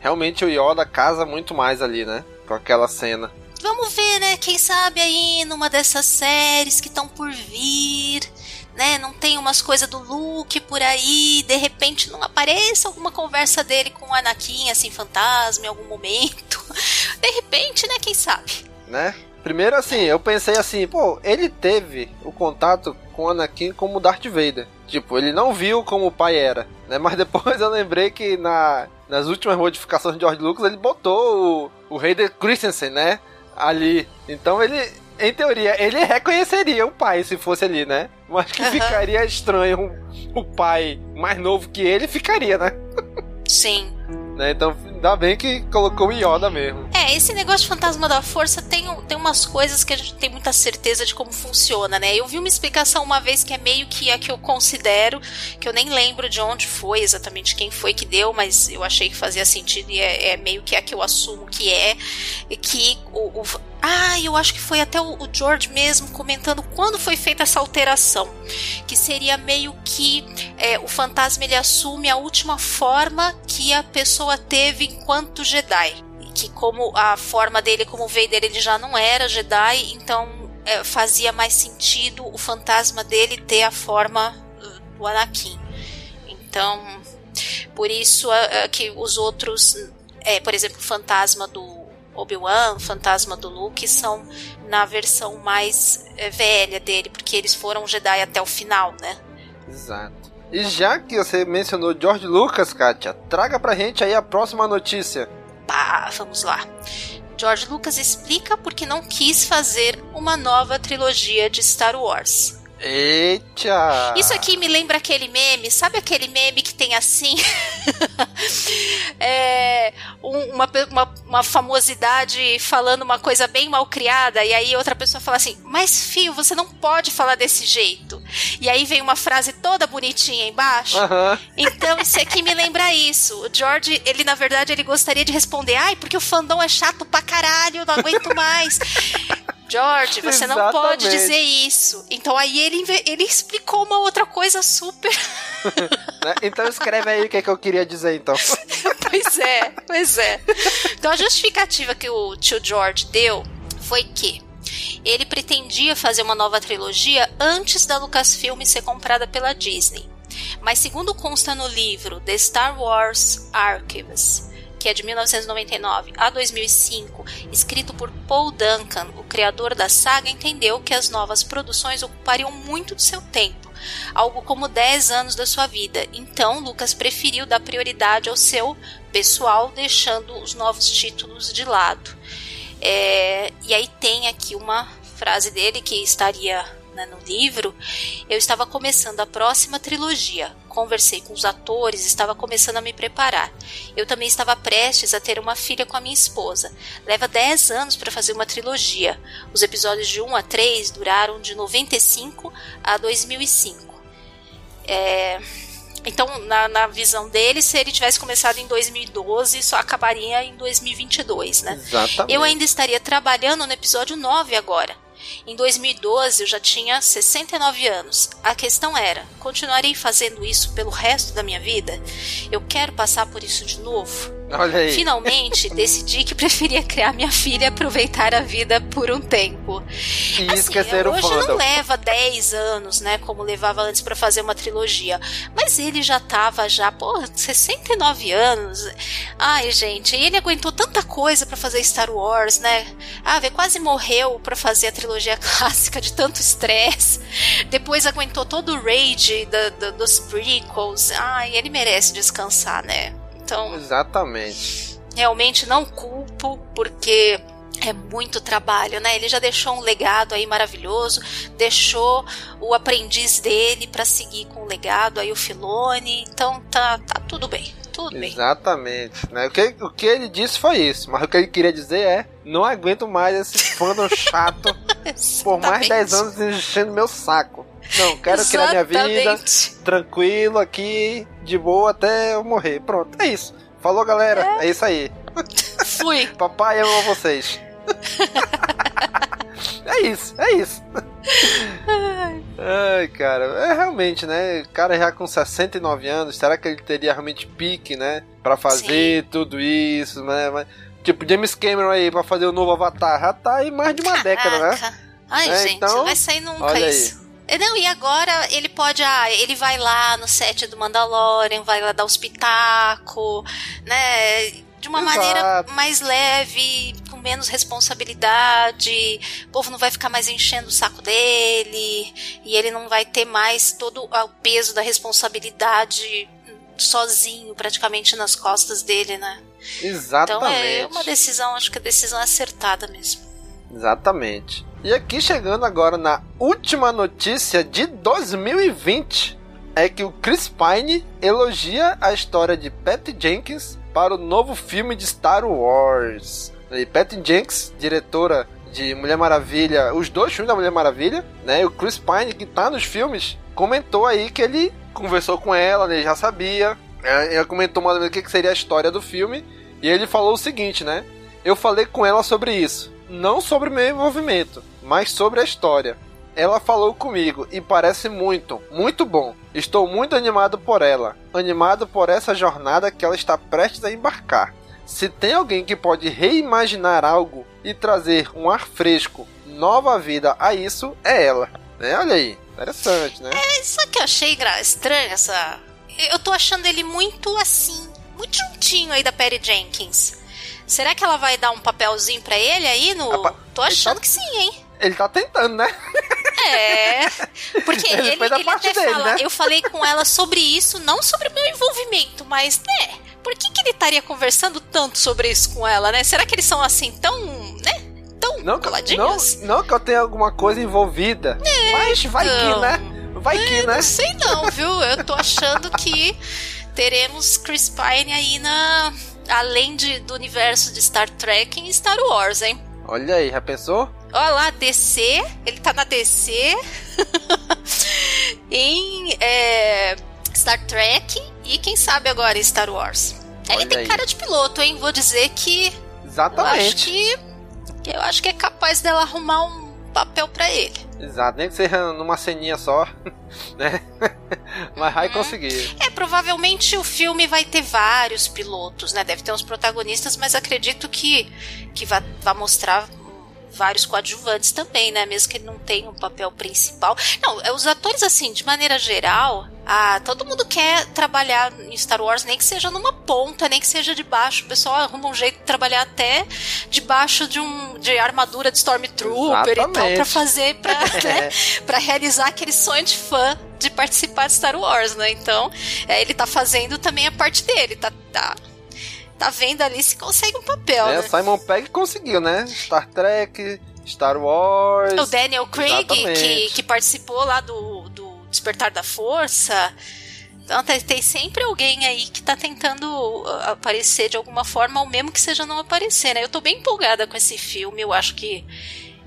realmente o Yoda casa muito mais ali, né? Com aquela cena. Vamos ver, né? Quem sabe aí numa dessas séries que estão por vir, né? Não tem umas coisas do Luke por aí, de repente não apareça alguma conversa dele com o Anakin, assim, fantasma em algum momento. De repente, né? Quem sabe? né? Primeiro assim, eu pensei assim, pô, ele teve o contato com o Anakin como Darth Vader. Tipo, ele não viu como o pai era, né? Mas depois eu lembrei que na, nas últimas modificações de George Lucas ele botou o, o Hayden Christensen, né? Ali. Então ele, em teoria, ele reconheceria o pai se fosse ali, né? Mas que ficaria estranho o pai mais novo que ele, ficaria, né? Sim. Né? Então ainda bem que colocou o Yoda mesmo. É, esse negócio de fantasma da força tem, tem umas coisas que a gente tem muita certeza de como funciona, né? Eu vi uma explicação uma vez que é meio que a que eu considero, que eu nem lembro de onde foi exatamente quem foi que deu, mas eu achei que fazia sentido e é, é meio que a que eu assumo que é, que o, o ah, eu acho que foi até o, George mesmo comentando quando foi feita essa alteração, que seria meio que é, o fantasma ele assume a última forma que a pessoa teve enquanto Jedi que como a forma dele como Vader ele já não era Jedi, então é, fazia mais sentido o fantasma dele ter a forma do Anakin. Então, por isso é, que os outros, é, por exemplo, o fantasma do Obi-Wan, fantasma do Luke são na versão mais é, velha dele, porque eles foram Jedi até o final, né? Exato. E já que você mencionou George Lucas, Kátia, traga pra gente aí a próxima notícia. Pá, vamos lá. George Lucas explica por que não quis fazer uma nova trilogia de Star Wars. Eita! Isso aqui me lembra aquele meme, sabe aquele meme que tem assim? é, uma, uma, uma, famosidade falando uma coisa bem mal criada, e aí outra pessoa fala assim: Mas, fio, você não pode falar desse jeito. E aí vem uma frase toda bonitinha embaixo. Uhum. Então, isso aqui me lembra isso. O George, ele na verdade, ele gostaria de responder: Ai, porque o fandom é chato pra caralho, não aguento mais. George, você Exatamente. não pode dizer isso. Então aí ele, ele explicou uma outra coisa super. Né? então escreve aí o que, é que eu queria dizer, então. pois é, pois é. Então a justificativa que o tio George deu foi que ele pretendia fazer uma nova trilogia antes da Lucasfilm ser comprada pela Disney. Mas segundo consta no livro The Star Wars Archives, que é de 1999 a 2005, escrito por Paul Duncan, o criador da saga, entendeu que as novas produções ocupariam muito do seu tempo, algo como 10 anos da sua vida. Então, Lucas preferiu dar prioridade ao seu pessoal, deixando os novos títulos de lado. É, e aí tem aqui uma frase dele que estaria né, no livro, eu estava começando a próxima trilogia. Conversei com os atores, estava começando a me preparar. Eu também estava prestes a ter uma filha com a minha esposa. Leva 10 anos para fazer uma trilogia. Os episódios de 1 a 3 duraram de 95 a 2005. É... Então, na, na, visão dele, se ele tivesse começado em 2012, só acabaria em 2022, né? Exatamente. Eu ainda estaria trabalhando no episódio 9 agora. Em 2012 eu já tinha 69 anos. A questão era: continuarei fazendo isso pelo resto da minha vida? Eu quero passar por isso de novo? Olha aí. Finalmente decidi que preferia criar minha filha e aproveitar a vida por um tempo. E assim, esquecer o hoje não leva 10 anos, né, como levava antes para fazer uma trilogia, mas ele já tava já, pô, 69 anos. Ai, gente, ele aguentou tanta coisa para fazer Star Wars, né? Ah, vê, quase morreu para fazer a trilogia clássica de tanto estresse. Depois aguentou todo o rage da, da, dos prequels. Ai, ele merece descansar, né? Então. Exatamente. Realmente não culpo, porque é muito trabalho, né? Ele já deixou um legado aí maravilhoso, deixou o aprendiz dele para seguir com o legado aí o Filone, então tá, tá tudo bem. Tudo bem. Exatamente. Né? O, que, o que ele disse foi isso, mas o que ele queria dizer é: não aguento mais esse fandom chato por mais 10 anos enchendo meu saco. Não, quero criar minha vida tranquilo aqui, de boa até eu morrer. Pronto, é isso. Falou, galera. É, é isso aí. Fui. Papai ama vocês. é isso, é isso. Ai, cara, é realmente, né? O cara já com 69 anos, será que ele teria realmente pique, né? Pra fazer Sim. tudo isso, né? Mas, tipo, James Cameron aí pra fazer o novo Avatar, já tá aí mais de uma Caraca. década, né? Ai, é, gente, então, não vai sair nunca isso. Aí. É, não, e agora ele pode, ah, ele vai lá no set do Mandalorian, vai lá dar os pitacos, né? De uma Exato. maneira mais leve, com menos responsabilidade. O povo não vai ficar mais enchendo o saco dele. E ele não vai ter mais todo o peso da responsabilidade sozinho, praticamente nas costas dele, né? Exatamente. Então é uma decisão, acho que a decisão é acertada mesmo. Exatamente. E aqui chegando agora na última notícia de 2020 é que o Chris Pine elogia a história de Patty Jenkins para o novo filme de Star Wars. E Patty Jenks, diretora de Mulher Maravilha, os dois filmes da Mulher Maravilha, né? E o Chris Pine, que tá nos filmes, comentou aí que ele conversou com ela, ele já sabia. É, Ele comentou mais ou menos o que seria a história do filme. E ele falou o seguinte, né? Eu falei com ela sobre isso. Não sobre meu envolvimento, mas sobre a história. Ela falou comigo e parece muito, muito bom. Estou muito animado por ela, animado por essa jornada que ela está prestes a embarcar. Se tem alguém que pode reimaginar algo e trazer um ar fresco, nova vida a isso, é ela. Né? Olha aí, interessante, né? É, só que eu achei estranho essa. Eu tô achando ele muito assim, muito juntinho aí da Perry Jenkins. Será que ela vai dar um papelzinho pra ele aí no. Apa- Tô ele achando tá- que sim, hein? Ele tá tentando, né? É. Porque Ele ele, ele até dele, fala, né? eu falei com ela sobre isso, não sobre o meu envolvimento, mas, né, por que, que ele estaria conversando tanto sobre isso com ela, né? Será que eles são assim tão, né? Tão Não, que- não, coladinhos? não que eu tenha alguma coisa envolvida. mas vai que, então. né? Vai que, né? Não sei não, viu? Eu tô achando que teremos Chris Pine aí na. Além de, do universo de Star Trek em Star Wars, hein? Olha aí, já pensou? Olha lá, DC, ele tá na DC em é, Star Trek e quem sabe agora em Star Wars. Ele Olha tem aí. cara de piloto, hein? Vou dizer que eu acho Exatamente. que eu acho que é capaz dela arrumar um papel pra ele. Exato, nem que seja numa ceninha só, né? Mas vai conseguir. É, provavelmente o filme vai ter vários pilotos, né? Deve ter uns protagonistas, mas acredito que, que vai, vai mostrar vários coadjuvantes também, né? Mesmo que ele não tenha um papel principal. Não, é, os atores, assim, de maneira geral, ah, todo mundo quer trabalhar em Star Wars, nem que seja numa ponta, nem que seja debaixo. O pessoal arruma um jeito de trabalhar até debaixo de um de armadura de Stormtrooper e tal, Exatamente. pra fazer, pra, né? Pra realizar aquele sonho de fã de participar de Star Wars, né? Então, é, ele tá fazendo também a parte dele, tá, tá, tá vendo ali se consegue um papel, Né? né? Simon Pegg conseguiu, né? Star Trek, Star Wars. O Daniel Craig, que, que participou lá do, do Despertar da Força. Então tem, tem sempre alguém aí que tá tentando uh, aparecer de alguma forma, ou mesmo que seja não aparecer, né? Eu tô bem empolgada com esse filme, eu acho que.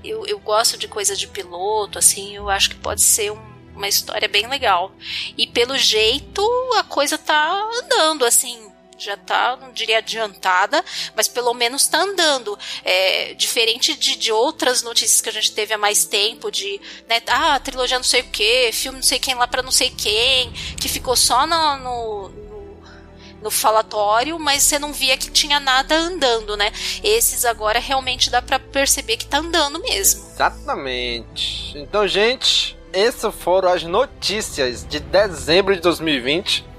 Eu, eu gosto de coisa de piloto, assim, eu acho que pode ser um- uma história bem legal. E pelo jeito a coisa tá andando, assim. Já tá, não diria adiantada, mas pelo menos tá andando. É, diferente de, de outras notícias que a gente teve há mais tempo, de né, ah, trilogia não sei o que, filme não sei quem lá pra não sei quem, que ficou só no, no, no, no falatório, mas você não via que tinha nada andando, né? Esses agora realmente dá pra perceber que tá andando mesmo. Exatamente. Então, gente, essas foram as notícias de dezembro de 2020.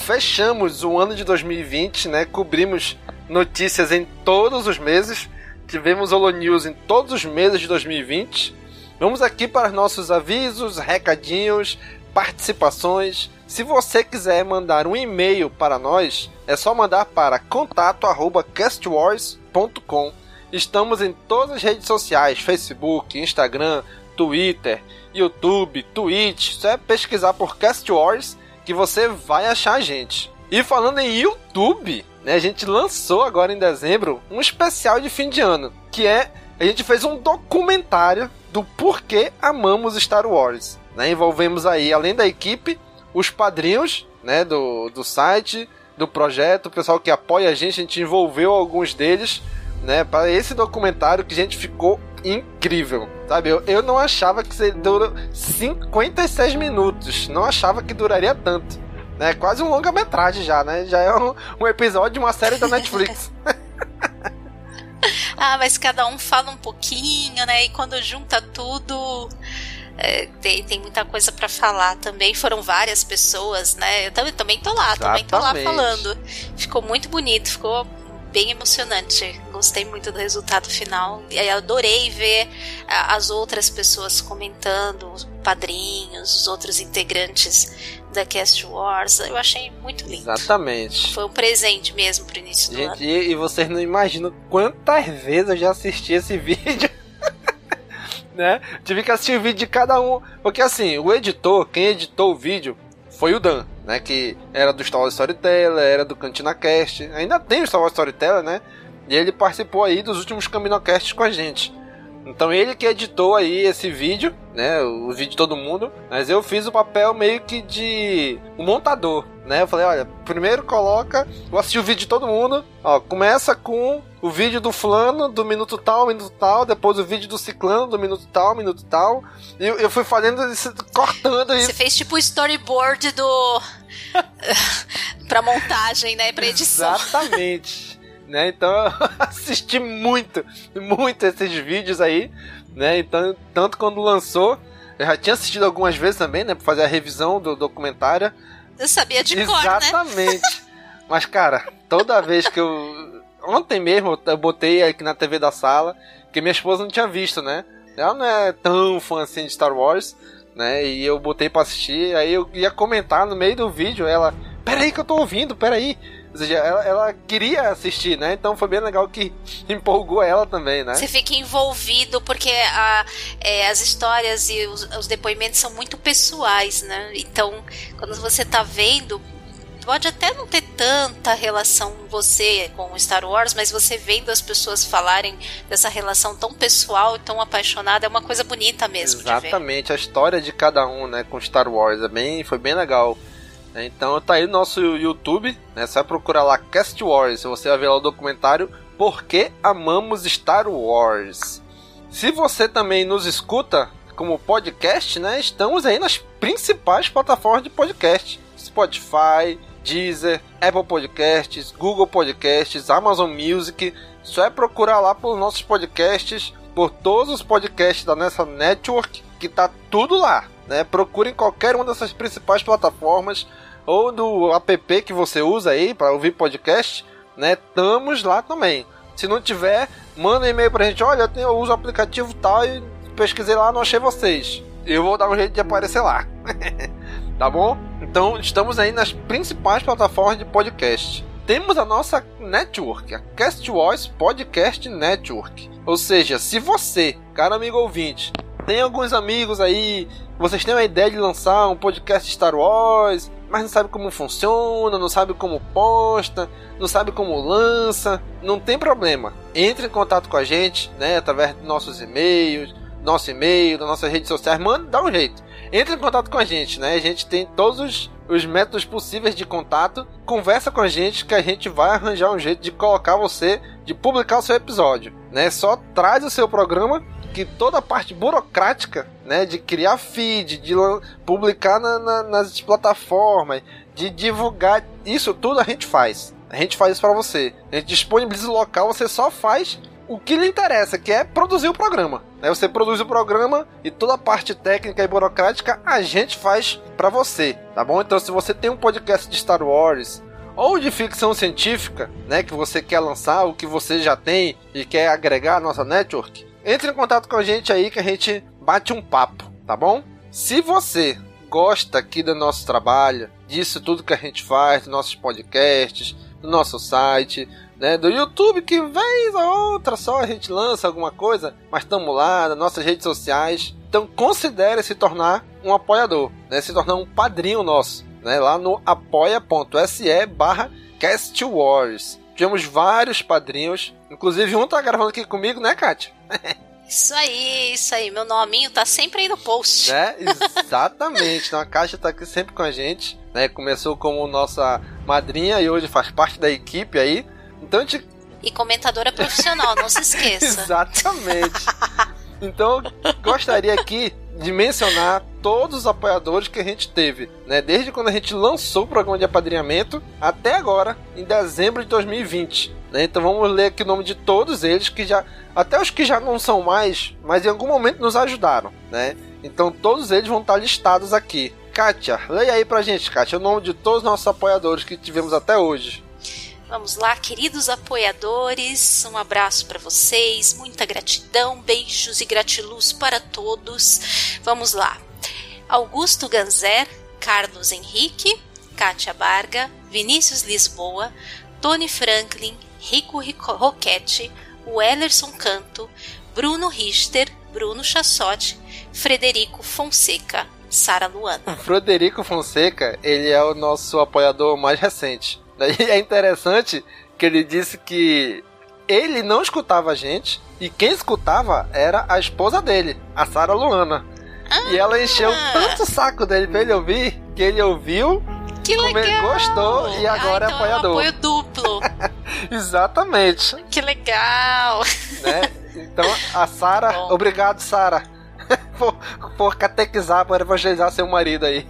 Fechamos o ano de 2020, né? Cobrimos notícias em todos os meses. Tivemos Holo News em todos os meses de 2020. Vamos aqui para os nossos avisos, recadinhos, participações. Se você quiser mandar um e-mail para nós, é só mandar para contato@castwars.com. Estamos em todas as redes sociais: Facebook, Instagram, Twitter, YouTube, Twitch. Só é pesquisar por Cast Wars que você vai achar a gente. E falando em YouTube, né, a gente lançou agora em dezembro um especial de fim de ano, que é a gente fez um documentário do porquê amamos Star Wars. Né? Envolvemos aí, além da equipe, os padrinhos né, do, do site, do projeto, o pessoal que apoia a gente, a gente envolveu alguns deles né, para esse documentário que a gente ficou incrível, sabe? Eu, eu não achava que você durou 56 minutos, não achava que duraria tanto. né? quase um longa-metragem já, né? Já é um, um episódio de uma série da Netflix. Ah, mas cada um fala um pouquinho, né? E quando junta tudo. é, tem, tem muita coisa pra falar também. Foram várias pessoas, né? Eu também, também tô lá, também tô lá Exatamente. falando. Ficou muito bonito, ficou bem emocionante. Gostei muito do resultado final. E adorei ver as outras pessoas comentando, os padrinhos, os outros integrantes da Cast Wars. Eu achei muito lindo. Exatamente. Foi um presente mesmo pro início do ano. Gente, e, e vocês não imaginam quantas vezes eu já assisti esse vídeo. né? Tive que assistir o vídeo de cada um. Porque assim, o editor, quem editou o vídeo foi o Dan, né? Que era do Star Wars Storyteller, era do Cantina Cast. Ainda tem o Star Wars Storyteller, né? E ele participou aí dos últimos Caminocasts com a gente. Então ele que editou aí esse vídeo, né? O vídeo de todo mundo. Mas eu fiz o papel meio que de um montador, né? Eu falei, olha, primeiro coloca, vou assistir o vídeo de todo mundo. Ó, começa com o vídeo do fulano, do minuto tal, minuto tal, depois o vídeo do ciclano, do minuto tal, minuto tal. E eu, eu fui fazendo isso, cortando isso. Você fez tipo o storyboard do. pra montagem, né? Pra edição. Exatamente. Né? Então eu assisti muito, muito esses vídeos aí, né? Então, tanto quando lançou, eu já tinha assistido algumas vezes também, né? Pra fazer a revisão do documentário. Eu sabia de cor, né? Exatamente. Mas, cara, toda vez que eu. Ontem mesmo eu botei aqui na TV da sala, que minha esposa não tinha visto, né? Ela não é tão fã assim de Star Wars, né? E eu botei pra assistir, aí eu ia comentar no meio do vídeo, ela. Peraí que eu tô ouvindo, peraí. Ou seja, ela, ela, queria assistir, né? Então foi bem legal que empolgou ela também, né? Você fica envolvido porque a, é, as histórias e os, os, depoimentos são muito pessoais, né? Então, quando você tá vendo, pode até não ter tanta relação você com Star Wars, mas você vendo as pessoas falarem dessa relação tão pessoal e tão apaixonada é uma coisa bonita mesmo. Exatamente, a história de cada um, né, com Star Wars é bem, foi bem legal. Então tá aí no nosso YouTube, né? Você vai procurar lá Cast Wars, você vai ver lá o documentário Por que Amamos Star Wars. Se você também nos escuta como podcast, né? Estamos aí nas principais plataformas de podcast: Spotify, Deezer, Apple Podcasts, Google Podcasts, Amazon Music. Só é procurar lá pelos nossos podcasts, por todos os podcasts da nossa network, que tá tudo lá. Né? Procure em qualquer uma dessas principais plataformas ou do app que você usa aí para ouvir podcast, né? Estamos lá também. Se não tiver, manda um e-mail pra gente. Olha, eu uso o aplicativo tal e pesquisei lá, não achei vocês. Eu vou dar um jeito de aparecer lá. tá bom? Então, estamos aí nas principais plataformas de podcast. Temos a nossa network, a Cast Voice Podcast Network. Ou seja, se você, cara amigo ouvinte, tem alguns amigos aí, vocês têm uma ideia de lançar um podcast Star Wars, mas não sabe como funciona, não sabe como posta, não sabe como lança, não tem problema. Entre em contato com a gente, né, através de nossos e-mails, nosso e-mail, das nossas redes sociais, manda, dá um jeito. Entre em contato com a gente, né? A gente tem todos os, os métodos possíveis de contato. Conversa com a gente que a gente vai arranjar um jeito de colocar você, de publicar o seu episódio, né? Só traz o seu programa que toda a parte burocrática, né, de criar feed, de publicar na, na, nas plataformas, de divulgar, isso tudo a gente faz. A gente faz isso para você. A gente disponibiliza o local, você só faz o que lhe interessa, que é produzir o programa. Né? Você produz o programa e toda a parte técnica e burocrática a gente faz para você, tá bom? Então, se você tem um podcast de Star Wars ou de ficção científica, né, que você quer lançar, o que você já tem e quer agregar à nossa network, entre em contato com a gente aí que a gente bate um papo, tá bom? Se você gosta aqui do nosso trabalho, disso tudo que a gente faz, dos nossos podcasts, do nosso site, né, do YouTube, que vez ou outra só a gente lança alguma coisa, mas estamos lá, nas nossas redes sociais. Então considere se tornar um apoiador, né, se tornar um padrinho nosso, né, lá no apoia.se barra. Tivemos vários padrinhos, inclusive um tá gravando aqui comigo, né, Kátia? Isso aí, isso aí. Meu nominho tá sempre aí no post. Né? Exatamente. então a Caixa tá aqui sempre com a gente. Né? Começou como nossa madrinha e hoje faz parte da equipe aí. Então a gente... E comentadora profissional, não se esqueça. Exatamente. Então, gostaria aqui de mencionar todos os apoiadores que a gente teve, né? Desde quando a gente lançou o programa de apadrinhamento até agora, em dezembro de 2020. Né? Então vamos ler aqui o nome de todos eles que já, até os que já não são mais, mas em algum momento nos ajudaram, né? Então todos eles vão estar listados aqui. Kátia, leia aí pra gente, Kátia, o nome de todos os nossos apoiadores que tivemos até hoje. Vamos lá, queridos apoiadores, um abraço para vocês, muita gratidão, beijos e gratiluz para todos. Vamos lá. Augusto Ganzer, Carlos Henrique, Kátia Barga, Vinícius Lisboa, Tony Franklin, Rico Roquete, Wellerson Canto, Bruno Richter, Bruno Chassotti, Frederico Fonseca, Sara Luana. Frederico Fonseca, ele é o nosso apoiador mais recente. E é interessante que ele disse que ele não escutava a gente e quem escutava era a esposa dele, a Sara Luana. Ah, e ela encheu tanto o saco dele pra ele ouvir que ele ouviu, que legal. gostou e agora ah, é então é apoiador. É um apoio duplo. Exatamente. Que legal. Né? Então, a Sara, obrigado, Sara, por, por catequizar, por evangelizar seu marido aí.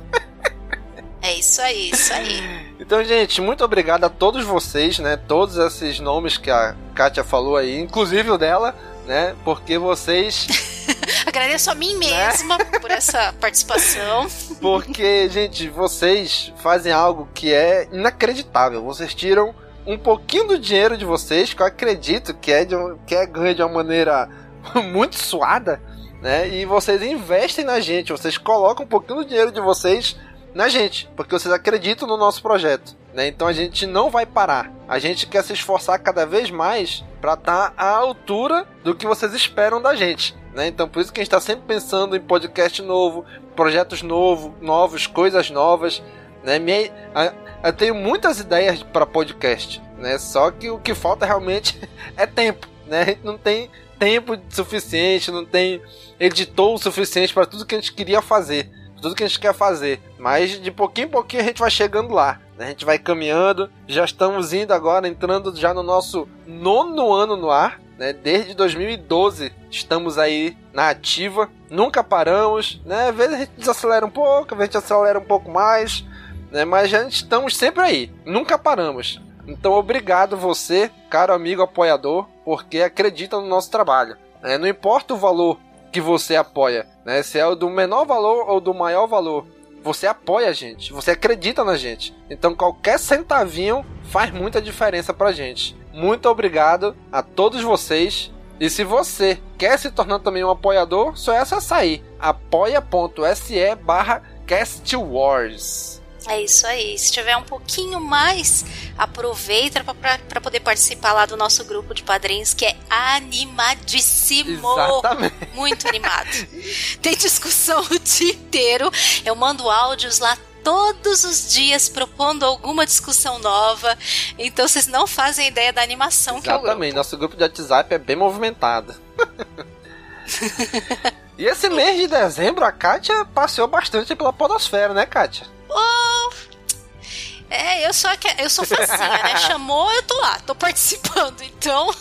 É isso aí, isso aí. Então, gente, muito obrigado a todos vocês, né? Todos esses nomes que a Kátia falou aí, inclusive o dela, né? Porque vocês. Agradeço a mim né? mesma né? por essa participação. Porque, gente, vocês fazem algo que é inacreditável. Vocês tiram um pouquinho do dinheiro de vocês, que eu acredito que é, de, que é ganho de uma maneira muito suada, né? E vocês investem na gente, vocês colocam um pouquinho do dinheiro de vocês na gente, porque vocês acreditam no nosso projeto. Né? Então a gente não vai parar. A gente quer se esforçar cada vez mais para estar tá à altura do que vocês esperam da gente. Né? Então por isso que a gente está sempre pensando em podcast novo, projetos novo, novos, coisas novas. Né? Minha, eu tenho muitas ideias para podcast, né? Só que o que falta realmente é tempo, né? A gente não tem tempo suficiente, não tem editor suficiente para tudo que a gente queria fazer tudo que a gente quer fazer. Mas de pouquinho em pouquinho a gente vai chegando lá. Né? A gente vai caminhando. Já estamos indo agora, entrando já no nosso nono ano no ar. Né? Desde 2012 estamos aí na ativa. Nunca paramos. Né? Às vezes a gente desacelera um pouco, às vezes a gente acelera um pouco mais. Né? Mas já estamos sempre aí. Nunca paramos. Então obrigado você, caro amigo apoiador, porque acredita no nosso trabalho. É, não importa o valor que você apoia, né? Se é o do menor valor ou do maior valor, você apoia a gente, você acredita na gente. Então qualquer centavinho faz muita diferença pra gente. Muito obrigado a todos vocês. E se você quer se tornar também um apoiador, só é acessar aí apoia.se barra castwars. É isso aí. Se tiver um pouquinho mais, aproveita para poder participar lá do nosso grupo de padrinhos, que é animadíssimo. Exatamente. Muito animado. Tem discussão o dia inteiro. Eu mando áudios lá todos os dias propondo alguma discussão nova. Então vocês não fazem ideia da animação Exatamente. que é o Exatamente. Nosso grupo de WhatsApp é bem movimentado. e esse mês de dezembro, a Kátia passeou bastante pela podosfera, né, Kátia? Oh, é, eu sou, eu sou facinha, né? Chamou, eu tô lá, tô participando, então.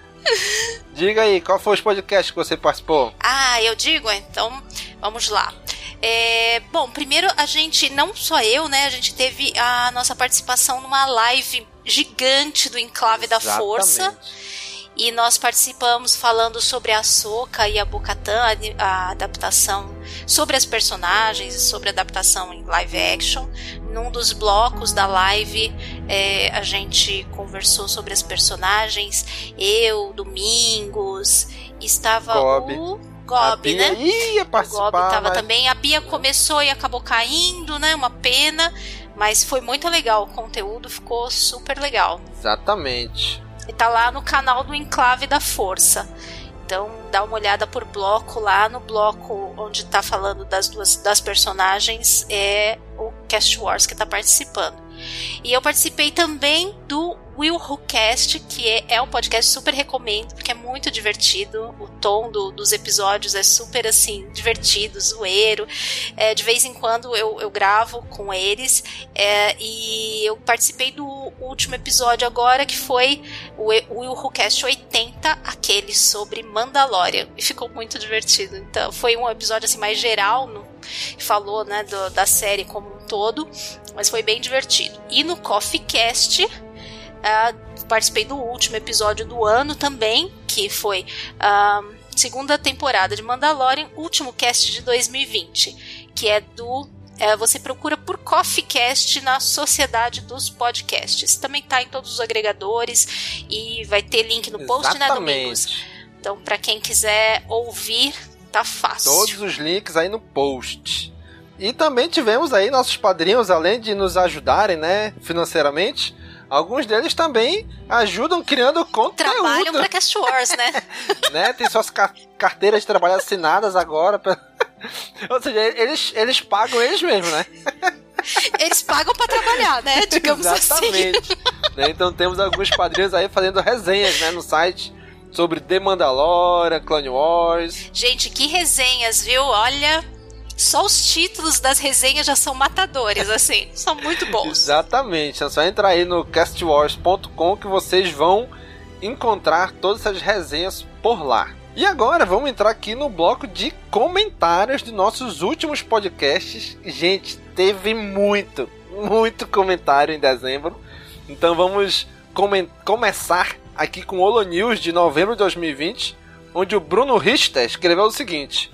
Diga aí, qual foi os podcasts que você participou? Ah, eu digo, então vamos lá. É, bom, primeiro a gente, não só eu, né? A gente teve a nossa participação numa live gigante do Enclave Exatamente. da Força e nós participamos falando sobre a Soca e a Bocatan, a, adaptação sobre as personagens e sobre a adaptação em live action. Num dos blocos da live, é, a gente conversou sobre as personagens. Eu, Domingos, estava Gob. o Gob, né? Ia participar, o Gob estava mas... também. A Bia começou e acabou caindo, né? Uma pena. Mas foi muito legal. O conteúdo ficou super legal. Exatamente. E tá lá no canal do Enclave da Força. Então dá uma olhada por bloco lá no bloco onde tá falando das duas das personagens é o Cast Wars que tá participando. E eu participei também do Will Who Cast, que é, é, um podcast super recomendo, porque é muito divertido. O tom do, dos episódios é super assim, divertido, zoeiro. É, de vez em quando eu, eu gravo com eles. É, e eu participei do último episódio agora, que foi o, o Will Who Cast 80, aquele sobre Mandalorian. E ficou muito divertido. Então foi um episódio assim mais geral, no, falou né, do, da série como um todo, mas foi bem divertido. E no Coffee Cast Uh, participei do último episódio do ano também, que foi a uh, segunda temporada de Mandalorian, último cast de 2020, que é do uh, você procura por Coffee Cast na Sociedade dos Podcasts. Também tá em todos os agregadores e vai ter link no post, Exatamente. né, Domingos? Então, para quem quiser ouvir, tá fácil. Todos os links aí no post. E também tivemos aí nossos padrinhos, além de nos ajudarem, né, financeiramente, alguns deles também ajudam criando conteúdo. Trabalham pra Cast Wars, né? né? Tem suas ca carteiras de trabalho assinadas agora. Pra... Ou seja, eles, eles pagam eles mesmos, né? Eles pagam para trabalhar, né? Digamos Exatamente. assim. Né? Então temos alguns padrinhos aí fazendo resenhas né, no site sobre The Mandalorian, Clone Wars. Gente, que resenhas, viu? Olha, só os títulos das resenhas já são matadores, assim. são muito bons. Exatamente. É só entrar aí no castwars.com que vocês vão encontrar todas essas resenhas por lá. E agora vamos entrar aqui no bloco de comentários de nossos últimos podcasts. Gente, teve muito, muito comentário em dezembro. Então vamos come começar aqui com o Holo News de novembro de 2020, onde o Bruno Richter escreveu o seguinte: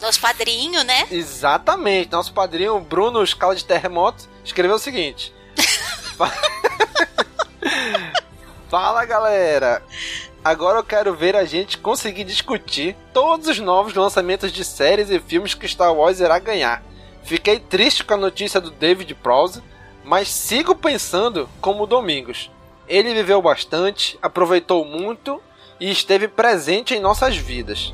Nosso padrinho, né? Exatamente, nosso padrinho Bruno Escala de Terremoto escreveu o seguinte: Fala galera! Agora eu quero ver a gente conseguir discutir todos os novos lançamentos de séries e filmes que Star Wars irá ganhar. Fiquei triste com a notícia do David Prowse, mas sigo pensando como Domingos. Ele viveu bastante, aproveitou muito e esteve presente em nossas vidas.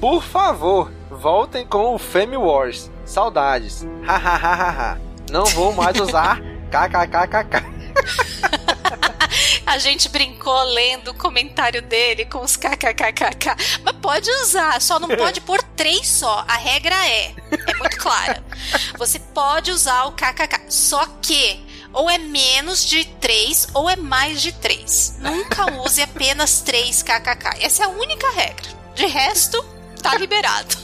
Por favor, voltem com o Fame Wars. Saudades. Hahaha. Não vou mais usar kkkk. A gente brincou lendo o comentário dele com os kkkk. Mas pode usar, só não pode pôr três só. A regra é, é muito clara. Você pode usar o kkk, só que ou é menos de 3 ou é mais de 3. Nunca use apenas 3 kkk. Essa é a única regra. De resto, tá liberado.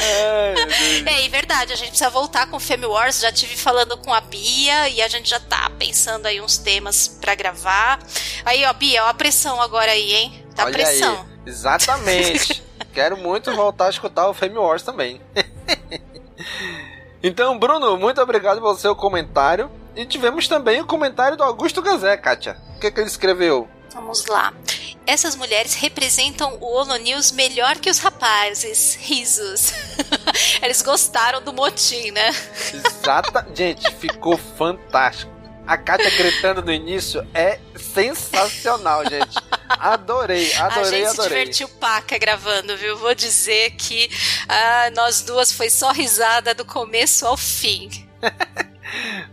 é, é verdade, a gente precisa voltar com o Femme Wars. Já tive falando com a Bia e a gente já tá pensando aí uns temas para gravar. Aí, ó, Bia, ó a pressão agora aí, hein? Tá Olha pressão. Aí. Exatamente. Quero muito voltar a escutar o Fame Wars também. então, Bruno, muito obrigado pelo seu comentário. E tivemos também o comentário do Augusto Gazé, Kátia. O que, que ele escreveu? Vamos lá. Essas mulheres representam o Holo News melhor que os rapazes. Risos. Eles gostaram do motim, né? Exata. Gente, ficou fantástico. A Kátia gritando no início é sensacional, gente. Adorei, adorei, adorei. A gente adorei. se divertiu paca gravando, viu? Vou dizer que ah, nós duas foi só risada do começo ao fim.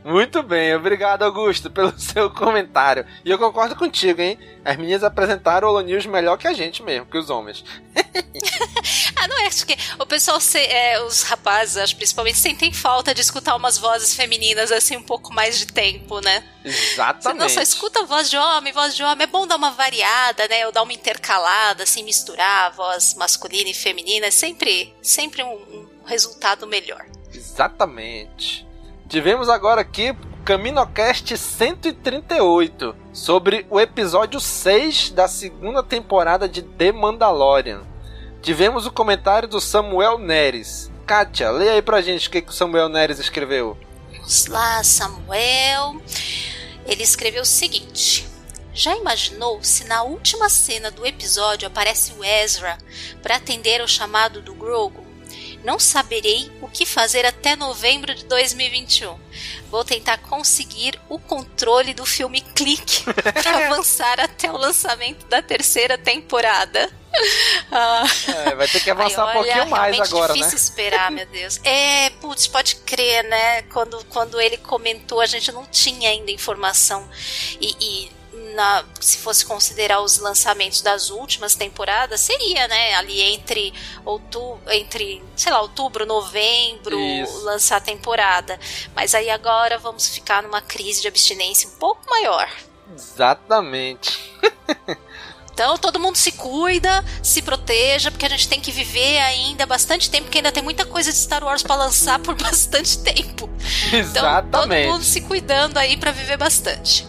Muito bem, obrigado Augusto pelo seu comentário. E eu concordo contigo, hein? As meninas apresentaram o Holo News melhor que a gente mesmo, que os homens. ah, não é acho que o pessoal, é, os rapazes, acho, principalmente, sentem falta de escutar umas vozes femininas assim um pouco mais de tempo, né? Exatamente. Você não só escuta voz de homem, voz de homem, é bom dar uma variada, né? Ou dar uma intercalada, assim, misturar a voz masculina e feminina, é sempre, sempre um, um resultado melhor. Exatamente. Tivemos agora aqui CaminoCast 138 sobre o episódio 6 da segunda temporada de The Mandalorian. Tivemos o comentário do Samuel Neres. Kátia, leia aí pra gente o que, que o Samuel Neres escreveu. Vamos lá, Samuel. Ele escreveu o seguinte: Já imaginou se na última cena do episódio aparece o Ezra para atender ao chamado do Grogu? Não saberei o que fazer até novembro de 2021. Vou tentar conseguir o controle do filme Clique para avançar até o lançamento da terceira temporada. Ah. É, vai ter que avançar Ai, olha, um pouquinho mais agora, difícil né? esperar, meu Deus. É, putz, pode crer, né? Quando, quando ele comentou, a gente não tinha ainda informação. E, e na, se fosse considerar os lançamentos das últimas temporadas, seria, né? Ali entre outubro, entre, sei lá, outubro, novembro, Isso. lançar a temporada. Mas aí agora vamos ficar numa crise de abstinência um pouco maior. Exatamente. Então todo mundo se cuida, se proteja, porque a gente tem que viver ainda bastante tempo, porque ainda tem muita coisa de Star Wars para lançar por bastante tempo. Exatamente. Então todo mundo se cuidando aí para viver bastante.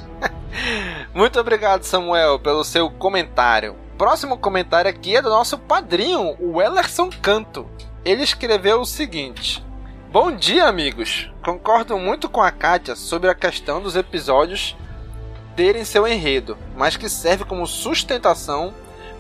Muito obrigado, Samuel, pelo seu comentário. Próximo comentário aqui é do nosso padrinho, o Ellerson Canto. Ele escreveu o seguinte: Bom dia, amigos. Concordo muito com a Kátia sobre a questão dos episódios terem seu enredo, mas que serve como sustentação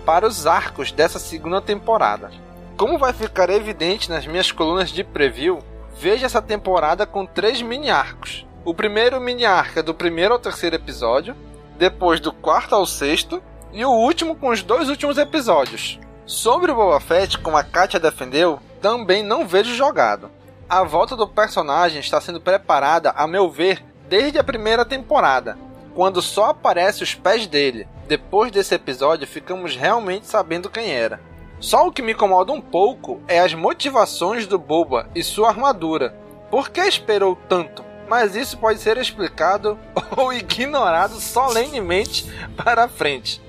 para os arcos dessa segunda temporada. Como vai ficar evidente nas minhas colunas de preview, veja essa temporada com três mini arcos, o primeiro mini arco é do primeiro ao terceiro episódio, depois do quarto ao sexto, e o último com os dois últimos episódios. Sobre o Boba Fett, como a Katia defendeu, também não vejo jogado. A volta do personagem está sendo preparada, a meu ver, desde a primeira temporada, quando só aparece os pés dele. Depois desse episódio, ficamos realmente sabendo quem era. Só o que me incomoda um pouco é as motivações do Boba e sua armadura. Por que esperou tanto? Mas isso pode ser explicado ou ignorado solenemente para frente.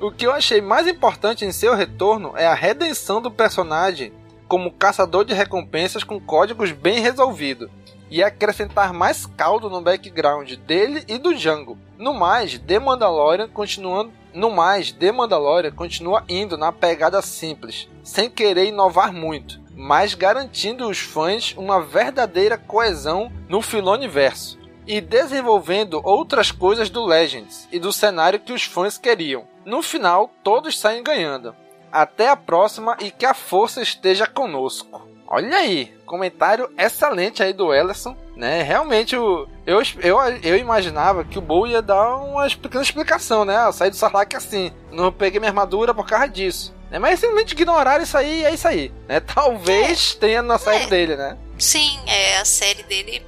O que eu achei mais importante em seu retorno é a redenção do personagem como caçador de recompensas com códigos bem resolvido e acrescentar mais caldo no background dele e do Django. No mais, The Mandalorian continuando no mais, The Mandalorian continua indo na pegada simples, sem querer inovar muito, mas garantindo aos fãs uma verdadeira coesão no filoniverso e desenvolvendo outras coisas do Legends e do cenário que os fãs queriam. No final, todos saem ganhando. Até a próxima e que a força esteja conosco. Olha aí, comentário excelente aí do Ellison, né? Realmente o, eu, eu, eu imaginava que o Bull ia dar uma pequena explicação, né? Eu saí do Sarlacc assim, não peguei minha armadura por causa disso. Né? Mas simplesmente ignorar isso aí é isso aí, né? Talvez é, tenha na série é, dele, né? Sim, é a série dele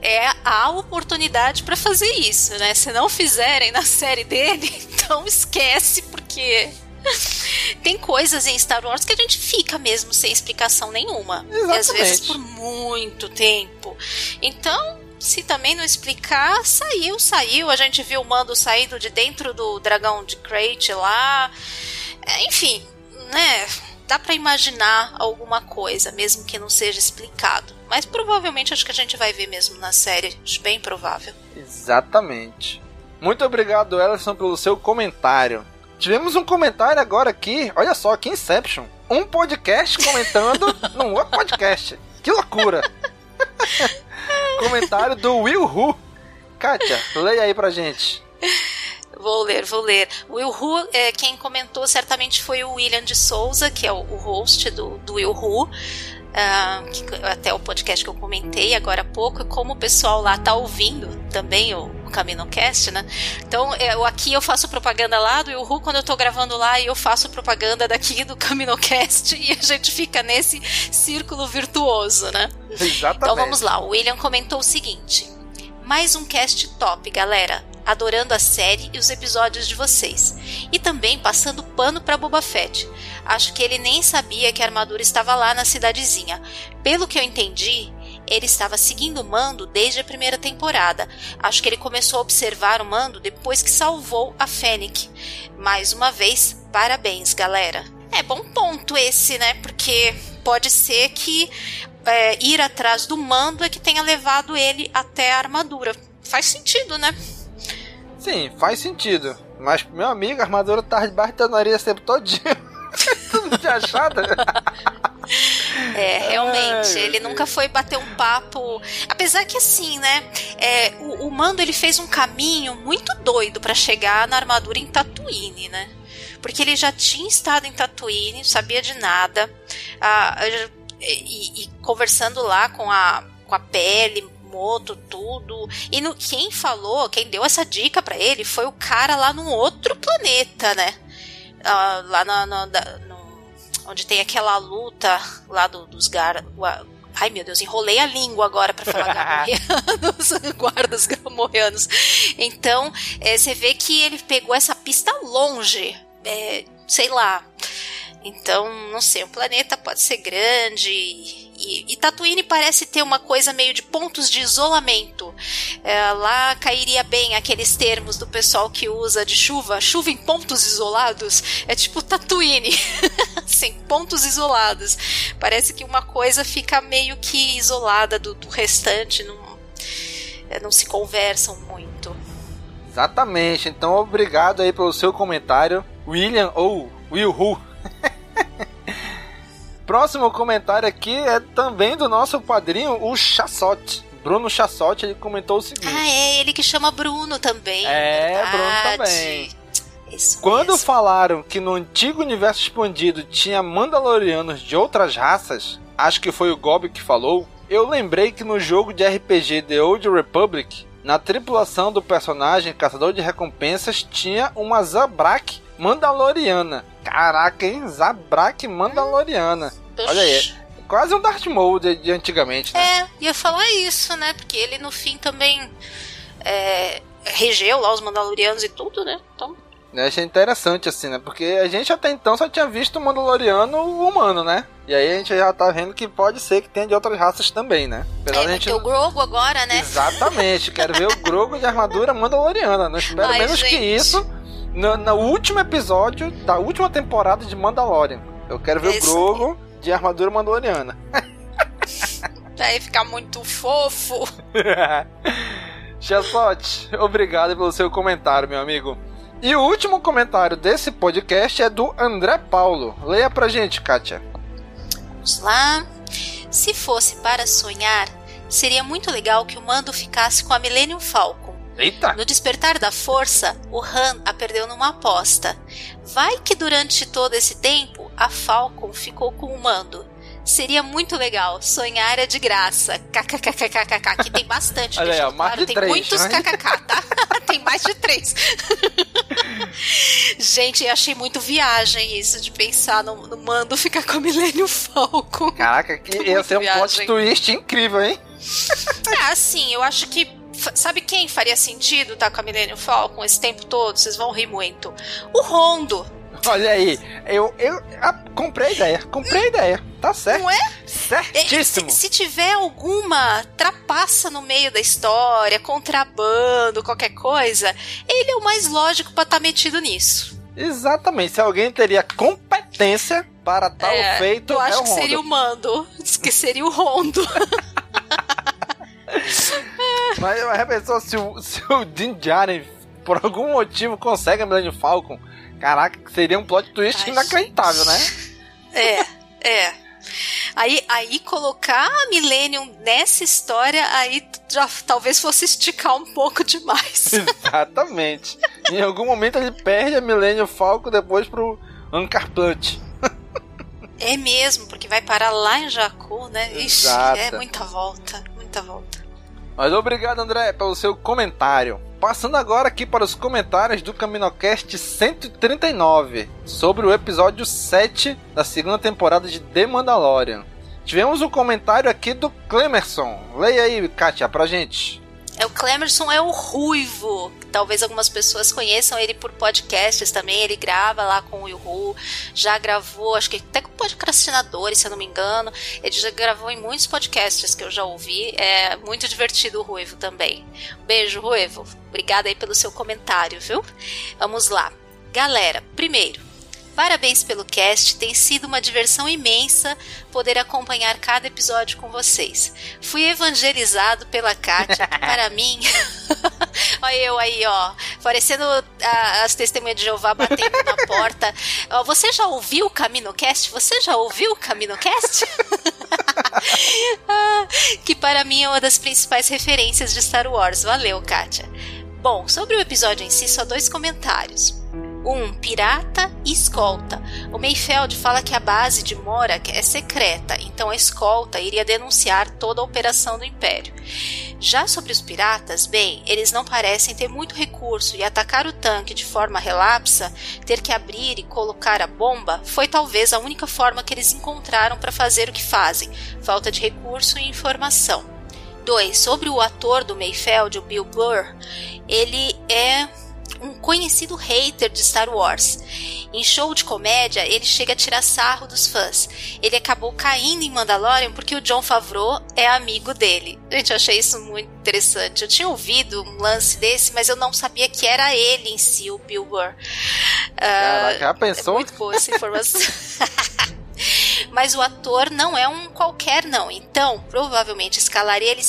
é a oportunidade para fazer isso, né? Se não fizerem na série dele, então esquece porque tem coisas em Star Wars que a gente fica mesmo sem explicação nenhuma. Exatamente. E às vezes por muito tempo. Então, se também não explicar, saiu, saiu. A gente viu o Mando saindo de dentro do dragão de Crate lá. É, enfim, né? Dá para imaginar alguma coisa, mesmo que não seja explicado. Mas provavelmente acho que a gente vai ver mesmo na série. Acho bem provável. Exatamente. Muito obrigado, Ellison, pelo seu comentário. Tivemos um comentário agora aqui, olha só, que Inception. Um podcast comentando num outro podcast. Que loucura! comentário do Will Hu. Kátia, leia aí pra gente. Vou ler, vou ler. Will Hu, é, quem comentou certamente foi o William de Souza, que é o, o host do, do Will Hu. Uh, que, até o podcast que eu comentei agora há pouco, como o pessoal lá tá ouvindo também o, o CaminoCast, né? Então, eu, aqui eu faço propaganda lá do Yuhu quando eu tô gravando lá e eu faço propaganda daqui do CaminoCast e a gente fica nesse círculo virtuoso, né? Exatamente. Então vamos lá, o William comentou o seguinte: mais um cast top, galera adorando a série e os episódios de vocês. E também passando pano para Boba Fett. Acho que ele nem sabia que a armadura estava lá na cidadezinha. Pelo que eu entendi, ele estava seguindo o Mando desde a primeira temporada. Acho que ele começou a observar o Mando depois que salvou a Fennec. Mais uma vez, parabéns, galera. É bom ponto esse, né? Porque pode ser que é, ir atrás do Mando é que tenha levado ele até a armadura. Faz sentido, né? Sim, faz sentido. Mas, meu amigo, a armadura tá debaixo da nariz sempre todinho. Tudo de achado. É, realmente, Ai, ele nunca foi bater um papo. Apesar que assim, né? É, o, o, Mando ele fez um caminho muito doido para chegar na armadura em Tatooine, né? Porque ele já tinha estado em Tatooine, sabia de nada, ah, e, e conversando lá com a, com a pele, moto, tudo. E no, quem falou, quem deu essa dica para ele foi o cara lá num outro planeta, né? Uh, lá na, na, no, onde tem aquela luta lá do, dos gar, Ai meu Deus, enrolei a língua agora para falar gamorreanos, guardas gamorreanos. Então, é, você vê que ele pegou essa pista longe, é, sei lá. Então, não sei, um planeta pode ser grande e, e Tatooine parece ter uma coisa meio de pontos de isolamento. É, lá cairia bem aqueles termos do pessoal que usa de chuva, chuva em pontos isolados. É tipo Tatooine. Sim, pontos isolados. Parece que uma coisa fica meio que isolada do, do restante, não, é, não se conversam muito. Exatamente. Então, obrigado aí pelo seu comentário, William ou Will Who. Próximo comentário aqui é também do nosso padrinho, o Chassote. Bruno Chassote, ele comentou o seguinte. Ah, é ele que chama Bruno também. É, verdade. Bruno também. Isso Quando mesmo. falaram que no antigo universo expandido tinha Mandalorianos de outras raças, acho que foi o Gob que falou, eu lembrei que no jogo de RPG The Old Republic, na tripulação do personagem Caçador de Recompensas tinha uma Zabrak Mandaloriana. Caraca, hein? Zabrak Mandaloriana. Olha aí. Quase um Darth Maul de, de antigamente, né? É, ia falar isso, né? Porque ele no fim também é, regeu lá os Mandalorianos e tudo, né? Então. Eu achei interessante, assim, né? Porque a gente até então só tinha visto o Mandaloriano humano, né? E aí a gente já tá vendo que pode ser que tenha de outras raças também, né? Apesar é, vai gente... o Grogu agora, né? Exatamente, quero ver o Grogu de armadura Mandaloriana. Não espero Ai, menos gente. que isso no, no, último episódio da última temporada de Mandalorian. Eu quero ver Esse... o Grogu de armadura Mandaloriana. Vai ficar muito fofo. Chassote, obrigado pelo seu comentário, meu amigo. E o último comentário desse podcast é do André Paulo. Leia pra gente, Kátia. Vamos lá. Se fosse para sonhar, seria muito legal que o Mando ficasse com a Millennium Falcon. Eita! No despertar da força, o Han a perdeu numa aposta. Vai que durante todo esse tempo, a Falcon ficou com o Mando. Seria muito legal. Sonhar é de graça. KKKKKK. Aqui tem bastante. Olha aí, claro, tem três, muitos né? KKK, tá? tem mais de três. Gente, eu achei muito viagem isso de pensar no, no mando ficar com a Milênio Falcon. Caraca, que ia ser um plot twist incrível, hein? É, assim, eu acho que Sabe quem faria sentido estar tá com a Millennium Falcon esse tempo todo? Vocês vão rir muito. O Rondo. Olha aí, eu, eu a, comprei a ideia, comprei a ideia, tá certo. Não é? Certíssimo. Se, se, tiver alguma trapaça no meio da história, contrabando, qualquer coisa, ele é o mais lógico para estar tá metido nisso. Exatamente, se alguém teria competência para tal é, feito, eu acho é que seria o Mando, que seria o Rondo. Mas já pensou se o, se o Din Djarin, por algum motivo, consegue a Millennium Falcon? Caraca, seria um plot twist Ai, inacreditável, né? É, é. Aí, aí colocar a Millennium nessa história, aí já talvez fosse esticar um pouco demais. Exatamente. em algum momento ele perde a Millennium Falcon depois pro Ancar Plant. É mesmo, porque vai parar lá em Jakku, né? Ixi, Exato. é muita volta, muita volta. Mas obrigado, André, pelo seu comentário. Passando agora aqui para os comentários do CaminoCast 139, sobre o episódio 7 da segunda temporada de The Mandalorian. Tivemos um comentário aqui do Clemerson. Leia aí, Kátia, pra gente. É o Clemerson é o ruivo. Talvez algumas pessoas conheçam ele por podcasts também. Ele grava lá com o Yuhu. Já gravou, acho que até com podcastinadores, se eu não me engano. Ele já gravou em muitos podcasts que eu já ouvi. É muito divertido o Ruivo também. Beijo, Ruivo. Obrigada aí pelo seu comentário, viu? Vamos lá. Galera, primeiro, Parabéns pelo cast, tem sido uma diversão imensa poder acompanhar cada episódio com vocês. Fui evangelizado pela Kátia, que para mim. Olha eu aí, ó, parecendo a, as testemunhas de Jeová batendo na porta. Ó, você já ouviu o CaminoCast? Você já ouviu o CaminoCast? que para mim é uma das principais referências de Star Wars. Valeu, Kátia. Bom, sobre o episódio em si, só dois comentários. 1. Um, pirata e escolta. O Mayfeld fala que a base de Morak é secreta, então a escolta iria denunciar toda a operação do Império. Já sobre os piratas, bem, eles não parecem ter muito recurso e atacar o tanque de forma relapsa, ter que abrir e colocar a bomba, foi talvez a única forma que eles encontraram para fazer o que fazem: falta de recurso e informação. 2. Sobre o ator do Mayfeld, o Bill Burr, ele é um conhecido hater de Star Wars. Em show de comédia, ele chega a tirar sarro dos fãs. Ele acabou caindo em Mandalorian porque o John Favreau é amigo dele. Gente, eu achei isso muito interessante. Eu tinha ouvido um lance desse, mas eu não sabia que era ele em si, o Bill Burr. Caraca, já pensou? É muito boa essa informação. mas o ator não é um qualquer não. Então, provavelmente escalaria ele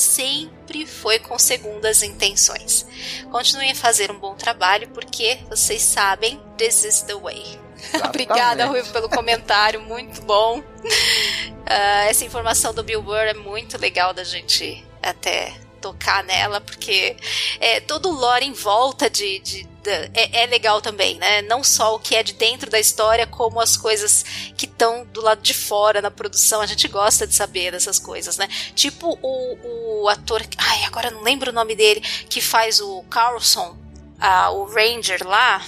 sempre foi com segundas intenções. Continuem a fazer um bom trabalho porque vocês sabem, this is the way. Obrigada, Rui, pelo comentário, muito bom. Uh, essa informação do Bill Burr é muito legal da gente até tocar nela, porque é, todo o lore em volta de, de, é, é, legal também, né? Não só o que é de dentro da história, como as coisas que estão do lado de fora na produção. A gente gosta de saber dessas coisas, né? Tipo o, o ator. Ai, agora não lembro o nome dele, que faz o Carlson, uh, o Ranger lá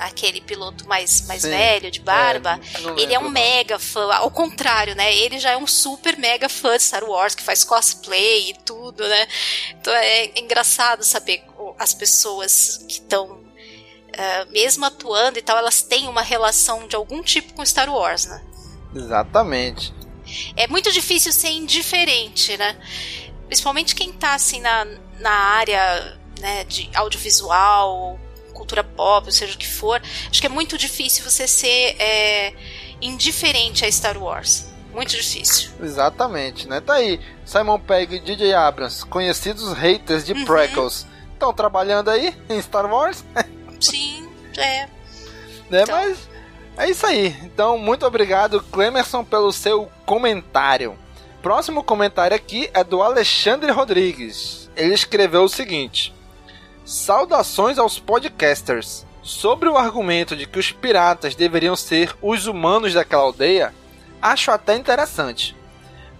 aquele piloto mais, mais velho, de barba, é, ele é um mega fã, ao contrário, né? Ele já é um super mega fã de Star Wars, que faz cosplay e tudo, né? Então é engraçado saber as pessoas que estão, uh, mesmo atuando e tal, elas têm uma relação de algum tipo com Star Wars, né? Exatamente. É muito difícil ser indiferente, né? Principalmente quem tá assim na, na área né, de audiovisual, cultura pop, seja o que for. Acho que é muito difícil você ser é, indiferente a Star Wars. Muito difícil. Exatamente, né? Tá aí. Simon Pegg e DJ Abrams, conhecidos haters de uhum. prequels, estão trabalhando aí em Star Wars? Sim, é. Né, então. Mas é isso aí. Então, muito obrigado, Clemerson, pelo seu comentário. Próximo comentário aqui é do Alexandre Rodrigues. Ele escreveu o seguinte: Saudações aos podcasters. Sobre o argumento de que os piratas deveriam ser os humanos daquela aldeia, acho até interessante.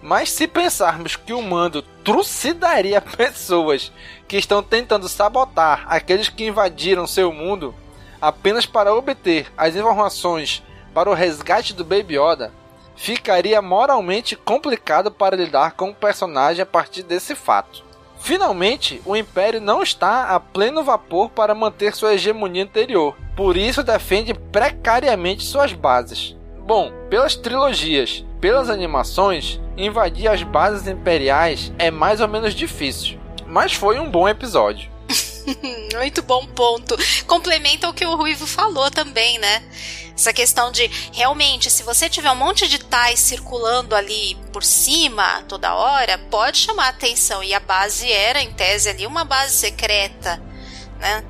Mas se pensarmos que o mando trucidaria pessoas que estão tentando sabotar aqueles que invadiram seu mundo apenas para obter as informações para o resgate do Baby Yoda, ficaria moralmente complicado para lidar com o personagem a partir desse fato. Finalmente, o Império não está a pleno vapor para manter sua hegemonia anterior, por isso defende precariamente suas bases. Bom, pelas trilogias, pelas animações, invadir as bases imperiais é mais ou menos difícil, mas foi um bom episódio. Muito bom ponto. Complementa o que o Ruivo falou também, né? Essa questão de realmente, se você tiver um monte de tais circulando ali por cima toda hora, pode chamar atenção. E a base era, em tese, ali uma base secreta, né?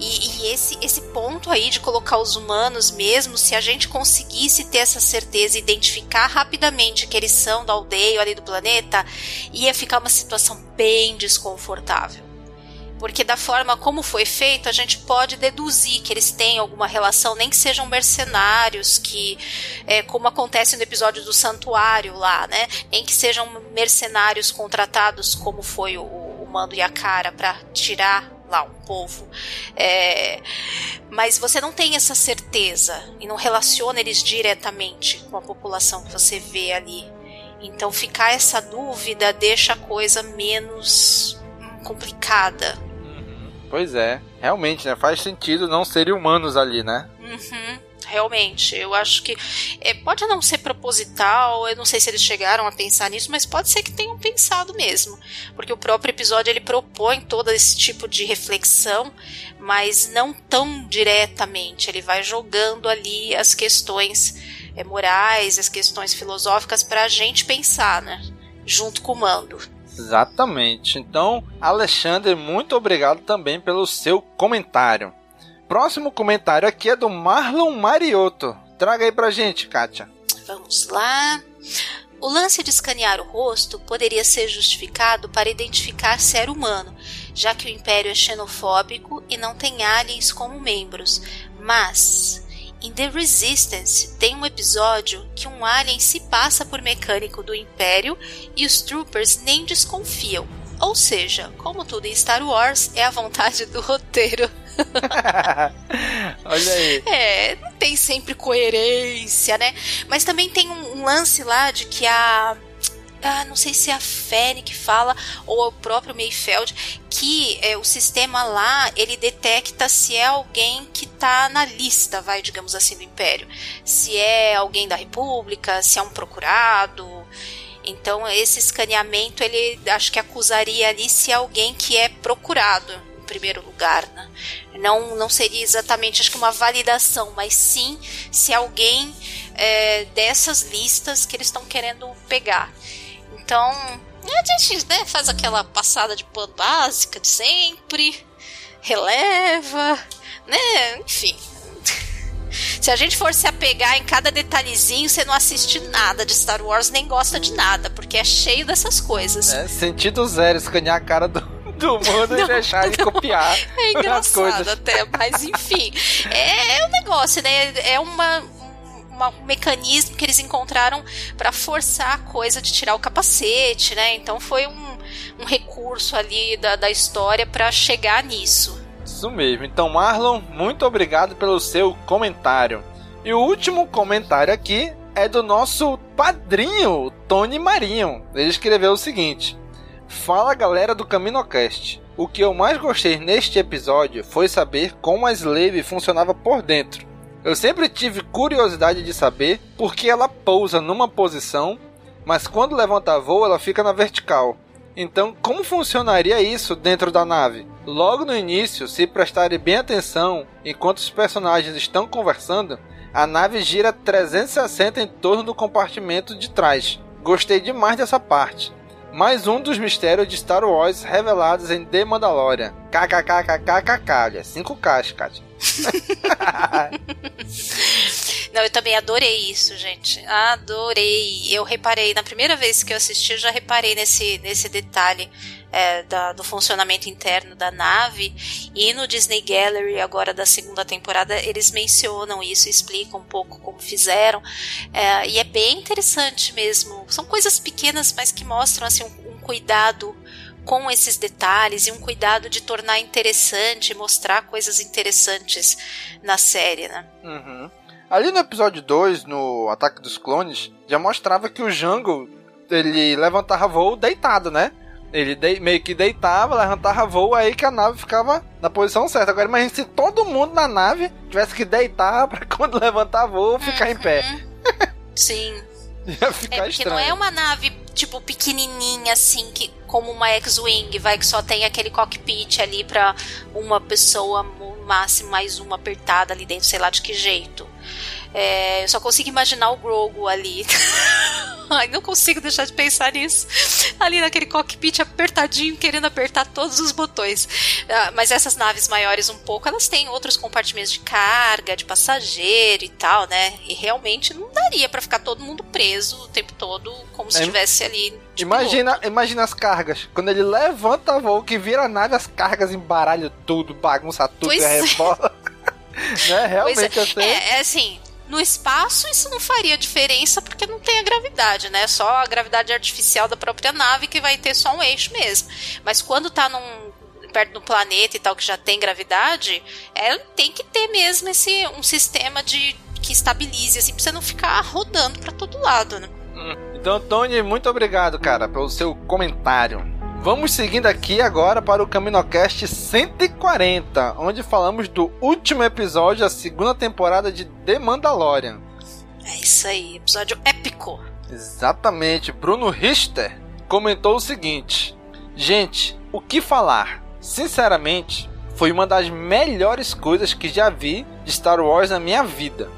E, e, esse, esse ponto aí de colocar os humanos mesmo, se a gente conseguisse ter essa certeza, identificar rapidamente que eles são da aldeia ali do planeta, ia ficar uma situação bem desconfortável porque da forma como foi feito, a gente pode deduzir que eles têm alguma relação, nem que sejam mercenários, que é, como acontece no episódio do santuário lá, né? Nem que sejam mercenários contratados, como foi o, o Mando e a Cara, para tirar lá um povo. É, mas você não tem essa certeza e não relaciona eles diretamente com a população que você vê ali. Então ficar essa dúvida deixa a coisa menos complicada. Pois é, realmente, né? Faz sentido não serem humanos ali, né? Uhum, realmente, eu acho que é, pode não ser proposital, eu não sei se eles chegaram a pensar nisso, mas pode ser que tenham pensado mesmo, porque o próprio episódio ele propõe todo esse tipo de reflexão, mas não tão diretamente, ele vai jogando ali as questões é, morais, as questões filosóficas para a gente pensar, né? Junto com o mando. Exatamente. Então, Alexandre, muito obrigado também pelo seu comentário. Próximo comentário aqui é do Marlon Mariotto. Traga aí pra gente, Kátia. Vamos lá. O lance de escanear o rosto poderia ser justificado para identificar se era humano, já que o Império é xenofóbico e não tem aliens como membros. Mas em The Resistance tem um episódio que um alien se passa por mecânico do Império e os troopers nem desconfiam. Ou seja, como tudo em Star Wars, é a vontade do roteiro. Olha aí. É, não tem sempre coerência, né? Mas também tem um, lance lá de que a ah, não sei se é a Fanny que fala ou é o próprio Mayfeld que é, o sistema lá ele detecta se é alguém que está na lista, vai digamos assim do Império, se é alguém da República, se é um procurado. Então esse escaneamento ele acho que acusaria ali se é alguém que é procurado em primeiro lugar, né? Não não seria exatamente acho que uma validação, mas sim se alguém é, dessas listas que eles estão querendo pegar. Então, a gente né, faz aquela passada de pano básica de sempre, releva, né? Enfim. Se a gente for se apegar em cada detalhezinho, você não assiste nada de Star Wars, nem gosta de nada, porque é cheio dessas coisas. É, sentido zero, escanear a cara do, do mundo não, e deixar ele copiar. É engraçado até, mas enfim. É, é um negócio, né? É uma, um mecanismo que eles encontraram para forçar a coisa de tirar o capacete, né? Então foi um, um recurso ali da, da história para chegar nisso. Isso mesmo. Então, Marlon, muito obrigado pelo seu comentário. E o último comentário aqui é do nosso padrinho, Tony Marinho. Ele escreveu o seguinte: Fala galera do CaminoCast. O que eu mais gostei neste episódio foi saber como a Slave funcionava por dentro. Eu sempre tive curiosidade de saber por que ela pousa numa posição, mas quando levanta voo ela fica na vertical. Então, como funcionaria isso dentro da nave? Logo no início, se prestarem bem atenção, enquanto os personagens estão conversando, a nave gira 360 em torno do compartimento de trás. Gostei demais dessa parte. Mais um dos mistérios de Star Wars revelados em The Mandalorian. KKKKKK, 5K, Kátia. Não, eu também adorei isso, gente. Adorei. Eu reparei, na primeira vez que eu assisti, eu já reparei nesse, nesse detalhe é, da, do funcionamento interno da nave. E no Disney Gallery, agora da segunda temporada, eles mencionam isso, explicam um pouco como fizeram. É, e é bem interessante mesmo. São coisas pequenas, mas que mostram assim, um, um cuidado com esses detalhes e um cuidado de tornar interessante, mostrar coisas interessantes na série, né? Uhum. Ali no episódio 2, no Ataque dos Clones, já mostrava que o Jango ele levantava voo deitado, né? Ele de, meio que deitava, levantava voo, aí que a nave ficava na posição certa. Agora imagine se todo mundo na nave tivesse que deitar para quando levantar voo ficar uhum. em pé. Uhum. Sim. Ia ficar é porque estranho. não é uma nave tipo pequenininha assim que como uma X-wing, vai que só tem aquele cockpit ali para uma pessoa, máximo mais uma apertada ali dentro, sei lá de que jeito. É, eu só consigo imaginar o Grogu ali. Ai, não consigo deixar de pensar nisso. Ali naquele cockpit apertadinho, querendo apertar todos os botões. Ah, mas essas naves maiores um pouco, elas têm outros compartimentos de carga, de passageiro e tal, né? E realmente não daria para ficar todo mundo preso o tempo todo, como se estivesse ali. Imagina, imagina as cargas. Quando ele levanta a voo, que vira a nave, as cargas embaralham tudo, bagunça tudo, pois é. rebola. né? Realmente é. Assim. É, é assim, no espaço, isso não faria diferença porque não tem a gravidade, né? Só a gravidade artificial da própria nave que vai ter só um eixo mesmo. Mas quando tá num perto do planeta e tal que já tem gravidade, ela tem que ter mesmo esse um sistema de que estabilize assim, pra você não ficar rodando para todo lado, né? Então, Tony, muito obrigado, cara, pelo seu comentário. Vamos seguindo aqui agora para o CaminoCast 140, onde falamos do último episódio da segunda temporada de The Mandalorian. É isso aí, episódio épico. Exatamente. Bruno Richter comentou o seguinte: Gente, o que falar? Sinceramente, foi uma das melhores coisas que já vi de Star Wars na minha vida.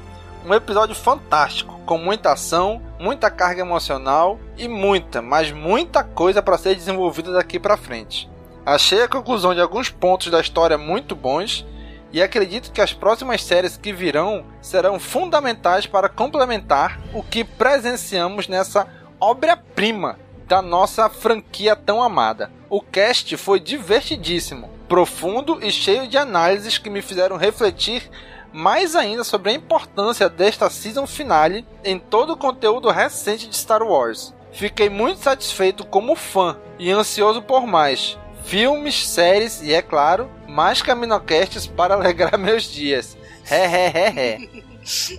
Um episódio fantástico, com muita ação, muita carga emocional e muita, mas muita coisa para ser desenvolvida daqui para frente. Achei a conclusão de alguns pontos da história muito bons e acredito que as próximas séries que virão serão fundamentais para complementar o que presenciamos nessa obra-prima da nossa franquia tão amada. O cast foi divertidíssimo, profundo e cheio de análises que me fizeram refletir mais ainda sobre a importância desta season finale em todo o conteúdo recente de Star Wars. Fiquei muito satisfeito como fã e ansioso por mais filmes, séries e, é claro, mais caminocasts para alegrar meus dias. Hehehehe.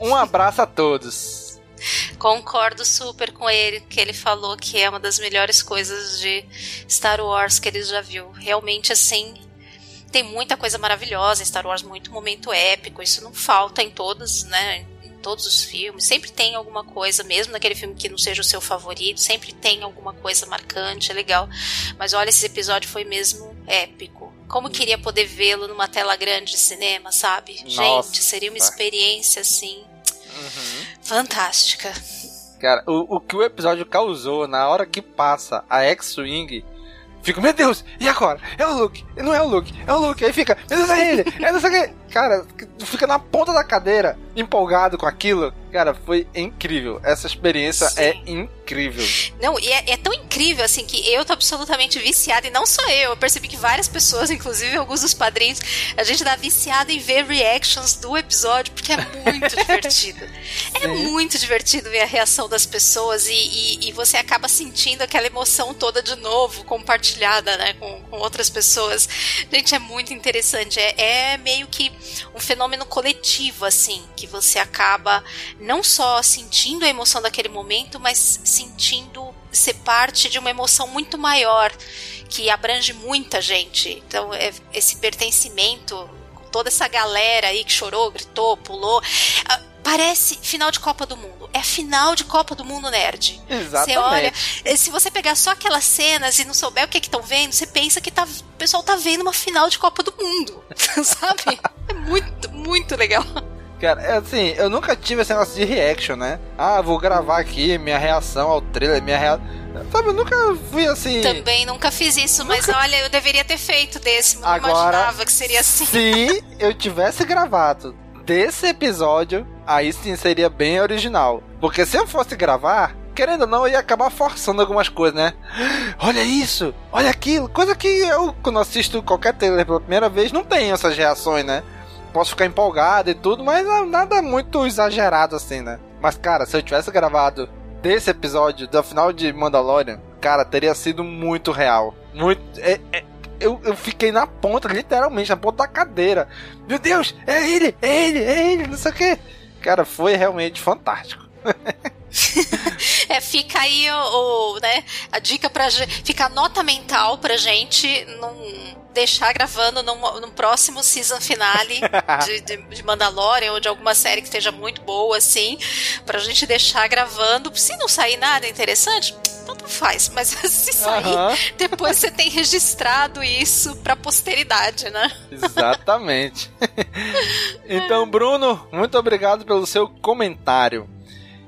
um abraço a todos. Concordo super com ele, que ele falou que é uma das melhores coisas de Star Wars que ele já viu. Realmente, assim, tem muita coisa maravilhosa em Star Wars, muito momento épico, isso não falta em todos, né? Em todos os filmes, sempre tem alguma coisa, mesmo naquele filme que não seja o seu favorito, sempre tem alguma coisa marcante, é legal. Mas olha, esse episódio foi mesmo épico. Como queria poder vê-lo numa tela grande de cinema, sabe? Nossa. Gente, seria uma experiência assim. Uhum. Fantástica. Cara, o, o que o episódio causou na hora que passa a X-Wing Fico, meu Deus, e agora? É o Luke, não é o Luke, é o Luke. Aí fica, meu Deus, é ele, é não sei o que. Cara, fica na ponta da cadeira, empolgado com aquilo. Cara, foi incrível. Essa experiência Sim. é incrível. Não, e é, é, tão incrível assim que eu tô absolutamente viciada, e não só eu. Eu percebi que várias pessoas, inclusive alguns dos padrinhos, a gente tá viciada em ver reactions do episódio, porque é muito divertido. É muito divertido ver a reação das pessoas e, e, e, você acaba sentindo aquela emoção toda de novo, compartilhada, né, com, com outras pessoas. Gente, é muito interessante. É, é meio que um fenômeno coletivo, assim, que você acaba não só sentindo a emoção daquele momento, mas sentindo ser parte de uma emoção muito maior, que abrange muita gente. Então, é, esse pertencimento, toda essa galera aí que chorou, gritou, pulou. Ah, parece final de Copa do Mundo. É final de Copa do Mundo nerd. Exatamente. Você olha, eh, se você pegar só aquelas cenas e não souber o que estão vendo, você pensa que tá, o pessoal tá vendo uma final de Copa do Mundo. Sabe? É muito, muito legal. Cara, é assim, eu nunca tive esse negócio de reaction, né? Ah, vou gravar aqui minha reação ao trailer, minha reação. Sabe, eu nunca fui assim. Também nunca fiz isso, nunca... mas olha, eu deveria ter feito desse. Não Agora, imaginava que seria assim. Se eu tivesse gravado desse episódio, aí sim seria bem original. Porque se eu fosse gravar, querendo ou não, eu ia acabar forçando algumas coisas, né? Olha isso, olha aquilo, coisa que eu, quando assisto qualquer trailer pela primeira vez, não tenho essas reações, né? Posso ficar empolgado e tudo, mas nada muito exagerado assim, né? Mas, cara, se eu tivesse gravado desse episódio, do final de Mandalorian, cara, teria sido muito real. Muito. É, é, eu, eu fiquei na ponta, literalmente, na ponta da cadeira. Meu Deus, é ele, é ele, é ele, não sei o que. Cara, foi realmente fantástico. é, fica aí o, o, né, a dica pra fica a nota mental pra gente não deixar gravando no, no próximo season finale de, de, de, Mandalorian ou de alguma série que esteja muito boa, assim, pra gente deixar gravando. Se não sair nada interessante, tanto faz, mas se sair, uhum. depois você tem registrado isso pra posteridade, né? Exatamente. então, Bruno, muito obrigado pelo seu comentário.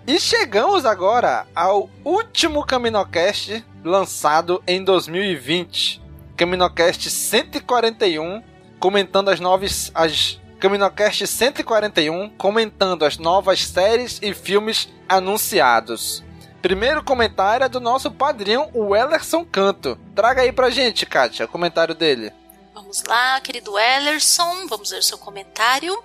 E chegamos agora ao último Caminocast lançado em 2020. Caminocast 141, comentando as novas. As Caminocast 141, comentando as novas séries e filmes anunciados. Primeiro comentário é do nosso padrinho, o Ellerson Canto. Traga aí pra gente, Kátia, o comentário dele. Vamos lá, querido Ellerson, vamos ver o seu comentário.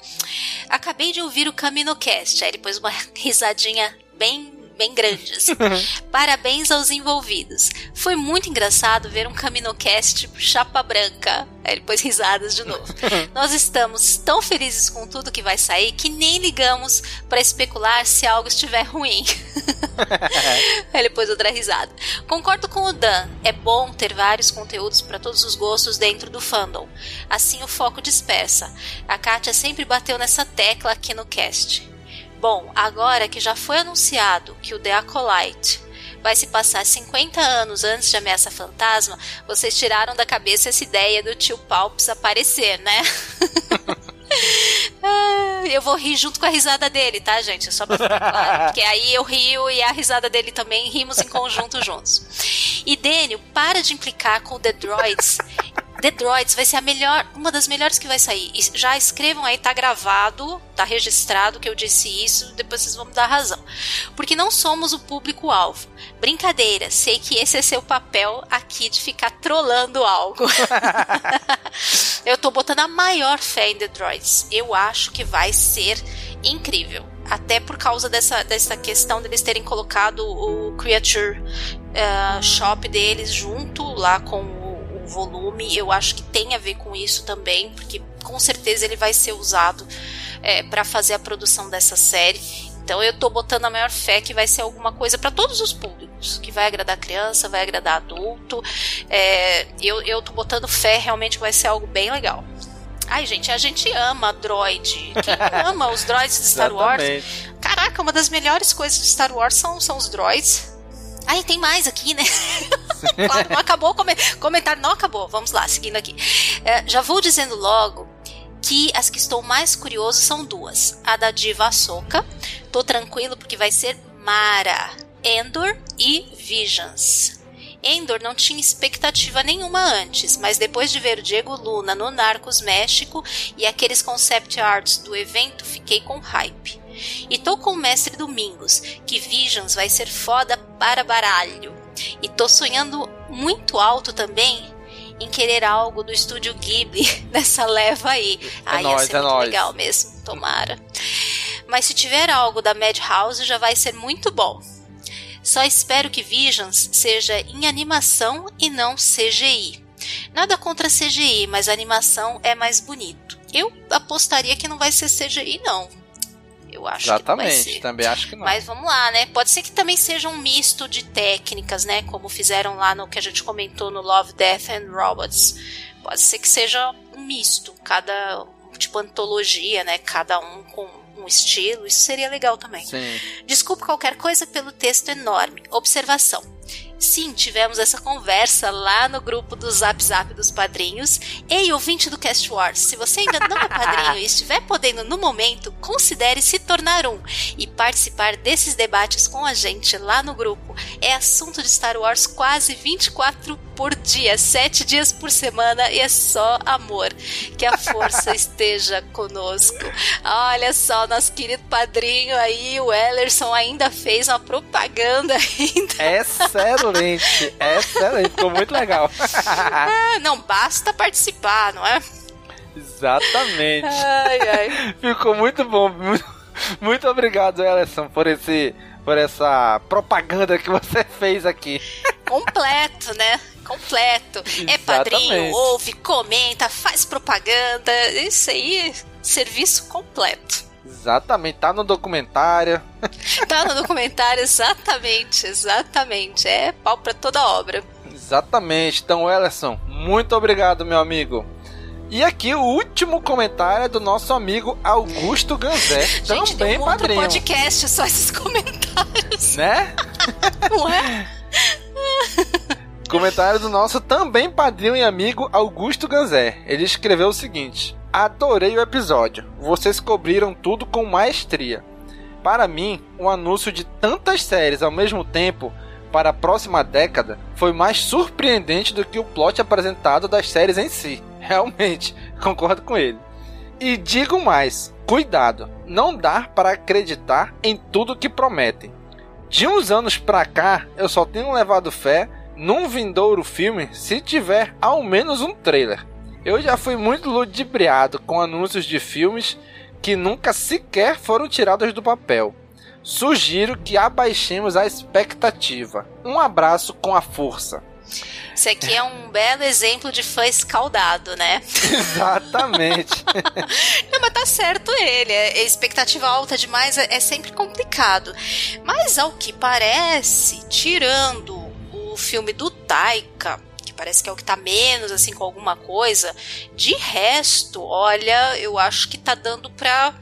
Acabei de ouvir o CaminoCast, aí ele pôs uma risadinha bem bem grandes. Parabéns aos envolvidos. Foi muito engraçado ver um CaminoCast chapa branca. Aí ele pôs risadas de novo. Nós estamos tão felizes com tudo que vai sair que nem ligamos para especular se algo estiver ruim. Aí ele pôs outra risada. Concordo com o Dan. É bom ter vários conteúdos para todos os gostos dentro do fandom. Assim o foco dispersa. A Kátia sempre bateu nessa tecla aqui no cast. Bom, agora que já foi anunciado que o The Acolyte vai se passar 50 anos antes de Ameaça Fantasma, vocês tiraram da cabeça essa ideia do tio Palps aparecer, né? eu vou rir junto com a risada dele, tá, gente? Só pra ficar claro. Porque aí eu rio e a risada dele também, rimos em conjunto juntos. E Daniel, para de implicar com The Droids The Droids vai ser a melhor, uma das melhores que vai sair. Já escrevam aí, tá gravado, tá registrado que eu disse isso, depois vocês vão me dar razão. Porque não somos o público-alvo. Brincadeira, sei que esse é seu papel aqui de ficar trolando algo. eu tô botando a maior fé em The Droids. Eu acho que vai ser incrível. Até por causa dessa, dessa questão deles terem colocado o Creature uh, Shop deles junto lá com volume, eu acho que tem a ver com isso também, porque com certeza ele vai ser usado é, para fazer a produção dessa série. Então eu tô botando a maior fé que vai ser alguma coisa para todos os públicos, que vai agradar criança, vai agradar adulto. É, eu, eu tô botando fé realmente que vai ser algo bem legal. Ai, gente, a gente ama droid. Quem ama os droids de Star Wars? Caraca, uma das melhores coisas de Star Wars são, são os droids. Ai, tem mais aqui, né? claro, não acabou o comentário, não acabou. Vamos lá, seguindo aqui. É, já vou dizendo logo que as que estou mais curioso são duas. A da Diva Ahsoka. Tô tranquilo porque vai ser Mara, Endor e Visions. Endor não tinha expectativa nenhuma antes, mas depois de ver o Diego Luna no Narcos México e aqueles concept arts do evento, fiquei com hype. E tô com o mestre Domingos, que Visions vai ser foda para baralho. E tô sonhando muito alto também em querer algo do estúdio Ghibli nessa leva aí. É ah, nóis, ia ser é muito nóis. legal mesmo, tomara. Mas se tiver algo da Madhouse já vai ser muito bom. Só espero que Visions seja em animação e não CGI. Nada contra CGI, mas a animação é mais bonito. Eu apostaria que não vai ser CGI não Eu acho Exatamente, que não vai ser. também acho que não. Mas vamos lá, né? Pode ser que também seja um misto de técnicas, né? Como fizeram lá no que a gente comentou no Love, Death and Robots. Pode ser que seja um misto, cada tipo antologia, né? Cada um com um estilo. Isso seria legal também. Sim. Desculpe qualquer coisa pelo texto enorme. Observação. Sim, tivemos essa conversa lá no grupo do Zap Zap dos Padrinhos. Ei, ouvinte do Cast Wars, se você ainda não é padrinho e estiver podendo no momento, considere se tornar um e participar desses debates com a gente lá no grupo. É assunto de Star Wars quase 24 por dia, 7 dias por semana e é só amor. Que a força esteja conosco. Olha só, nosso querido padrinho aí, o Ellerson, ainda fez uma propaganda ainda. Excelente, excelente, ficou muito legal. Ah, não basta participar, não é? Exatamente. Ai, ai. Ficou muito bom. Muito, obrigado, Ellison, por esse por essa propaganda que você fez aqui. Completo, né? Completo. É padrinho, Exatamente. ouve, comenta, faz propaganda. Isso aí, serviço completo. Exatamente, tá no documentário. Tá no documentário, exatamente, exatamente. É pau pra toda obra. Exatamente. Então, Ellison, muito obrigado, meu amigo. E aqui o último comentário é do nosso amigo Augusto Ganzé, Gente, também um outro padrinho, podcast só esses comentários, né? não é? Comentário do nosso também padrinho e amigo Augusto Ganzé. Ele escreveu o seguinte: Adorei o episódio. Vocês cobriram tudo com maestria. Para mim, o anúncio de tantas séries ao mesmo tempo para a próxima década foi mais surpreendente do que o plot apresentado das séries em si. Realmente, concordo com ele. E digo mais: cuidado, não dá para acreditar em tudo que prometem. De uns anos pra cá, eu só tenho levado fé num vindouro filme se tiver ao menos um trailer. Eu já fui muito ludibriado com anúncios de filmes que nunca sequer foram tirados do papel. Sugiro que abaixemos a expectativa. Um abraço com a força. Isso aqui é um belo exemplo de fã escaldado, né? Exatamente. Não, mas tá certo ele. É, expectativa alta demais é, é sempre complicado. Mas ao que parece, tirando o filme do Taika, parece que é o que tá menos assim com alguma coisa, de resto, olha, eu acho que tá dando pra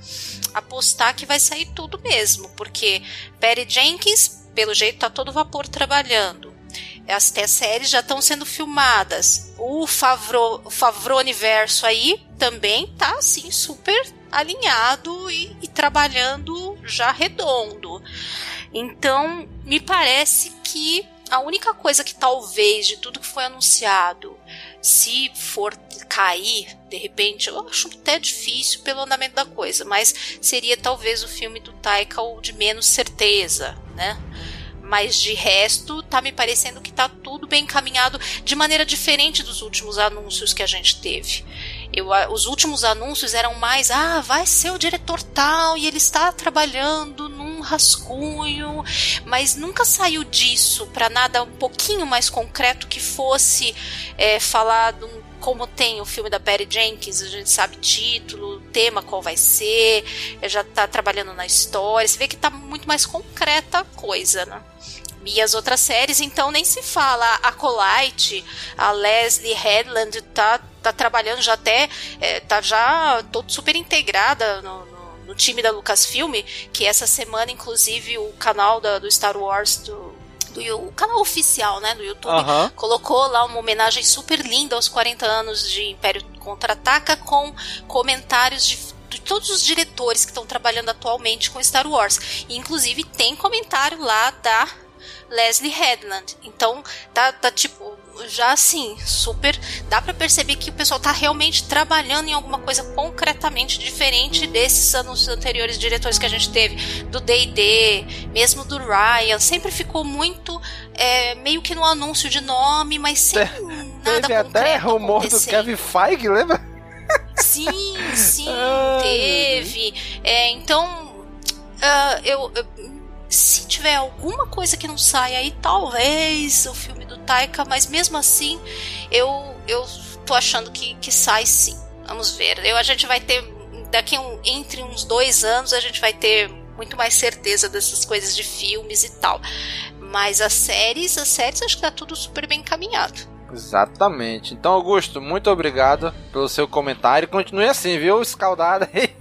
apostar que vai sair tudo mesmo, porque Perry Jenkins, pelo jeito, tá todo vapor trabalhando. As, séries já estão sendo filmadas. O Favreau, o Favreau Universo aí também tá assim super alinhado e, e trabalhando já redondo. Então, me parece que a única coisa que talvez de tudo que foi anunciado, se for cair, de repente, eu acho até difícil pelo andamento da coisa, mas seria talvez o filme do Taika o de menos certeza, né? Mas de resto, tá me parecendo que tá tudo bem encaminhado de maneira diferente dos últimos anúncios que a gente teve. Eu, os últimos anúncios eram mais, ah, vai ser o diretor tal e ele está trabalhando rascunho, mas nunca saiu disso para nada um pouquinho mais concreto que fosse é, falar como tem o filme da Perry Jenkins, a gente sabe título, tema qual vai ser, já tá trabalhando na história, você vê que tá muito mais concreta a coisa, né? E as outras séries, então, nem se fala. A Colite, a Leslie Headland tá, tá trabalhando já até, é, tá já todo super integrada no, no, time da Lucasfilm, que essa semana, inclusive, o canal da, do Star Wars do, do, o canal oficial, né, do YouTube, Aham. colocou lá uma homenagem super linda aos 40 anos de Império Contra-Ataca com comentários de, de todos os diretores que estão trabalhando atualmente com Star Wars. E, inclusive, tem comentário lá da Leslie Headland. Então, tá, tá tipo, já assim, super. Dá pra perceber que o pessoal tá realmente trabalhando em alguma coisa concretamente diferente desses anos anteriores diretores que a gente teve, do DD, mesmo do Ryan. Sempre ficou muito é, meio que no anúncio de nome, mas sem nada Teve até rumor do. Kevin Feige, lembra? Sim, sim, teve. É, então, ah, eu, eu- se tiver alguma coisa que não saia aí, talvez o filme do Taika, mas mesmo assim, eu, eu tô achando que, que sai sim. Vamos ver. Eu, a gente vai ter daqui um, entre uns dois anos a gente vai ter muito mais certeza dessas coisas de filmes e tal. Mas as séries, as séries acho que tá tudo super bem encaminhado. Exatamente. Então, Augusto, muito obrigado pelo seu comentário. Continue assim, viu? Escaldada aí.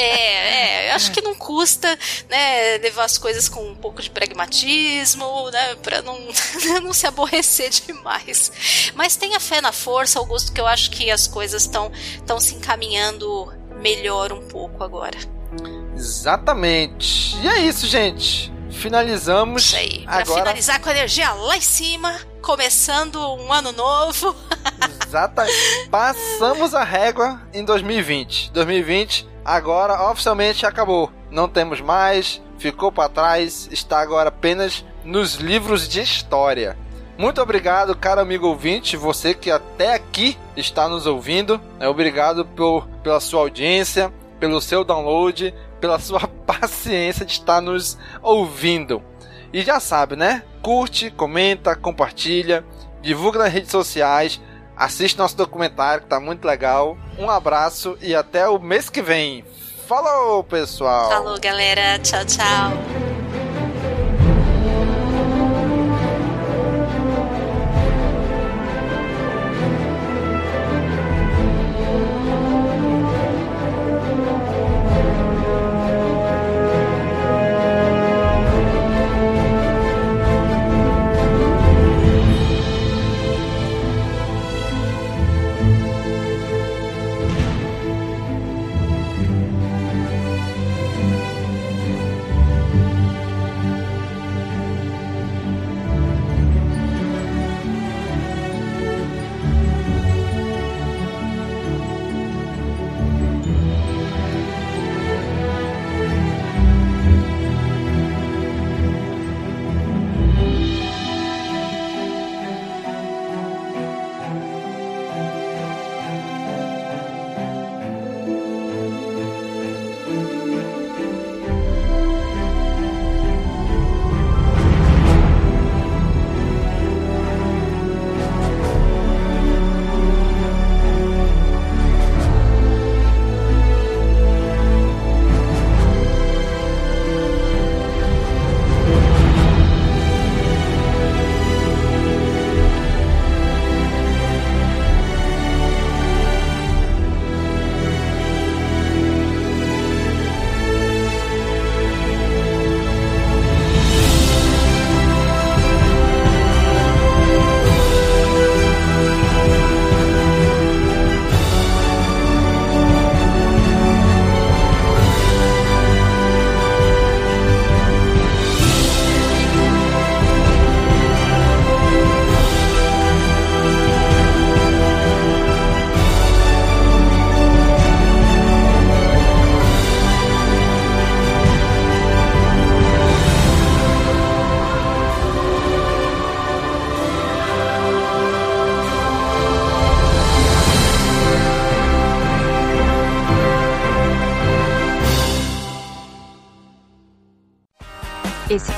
É, é, acho que não custa, né, levar as coisas com um pouco de pragmatismo, né, pra não, não se aborrecer demais. Mas tenha fé na força, Augusto, que eu acho que as coisas estão se encaminhando melhor um pouco agora. Exatamente. E é isso, gente. Finalizamos. Isso aí. Pra agora... finalizar com a energia lá em cima, começando um ano novo. Exatamente. Passamos a régua em 2020. 2020 agora oficialmente acabou. Não temos mais, ficou para trás, está agora apenas nos livros de história. Muito obrigado, caro amigo ouvinte, você que até aqui está nos ouvindo. É, obrigado por, pela sua audiência, pelo seu download, pela sua paciência de estar nos ouvindo. E já sabe, né? Curte, comenta, compartilha, divulga nas redes sociais, assiste nosso documentário que tá muito legal. Um abraço e até o mês que vem. Falou, pessoal! Falou, galera. Tchau, tchau.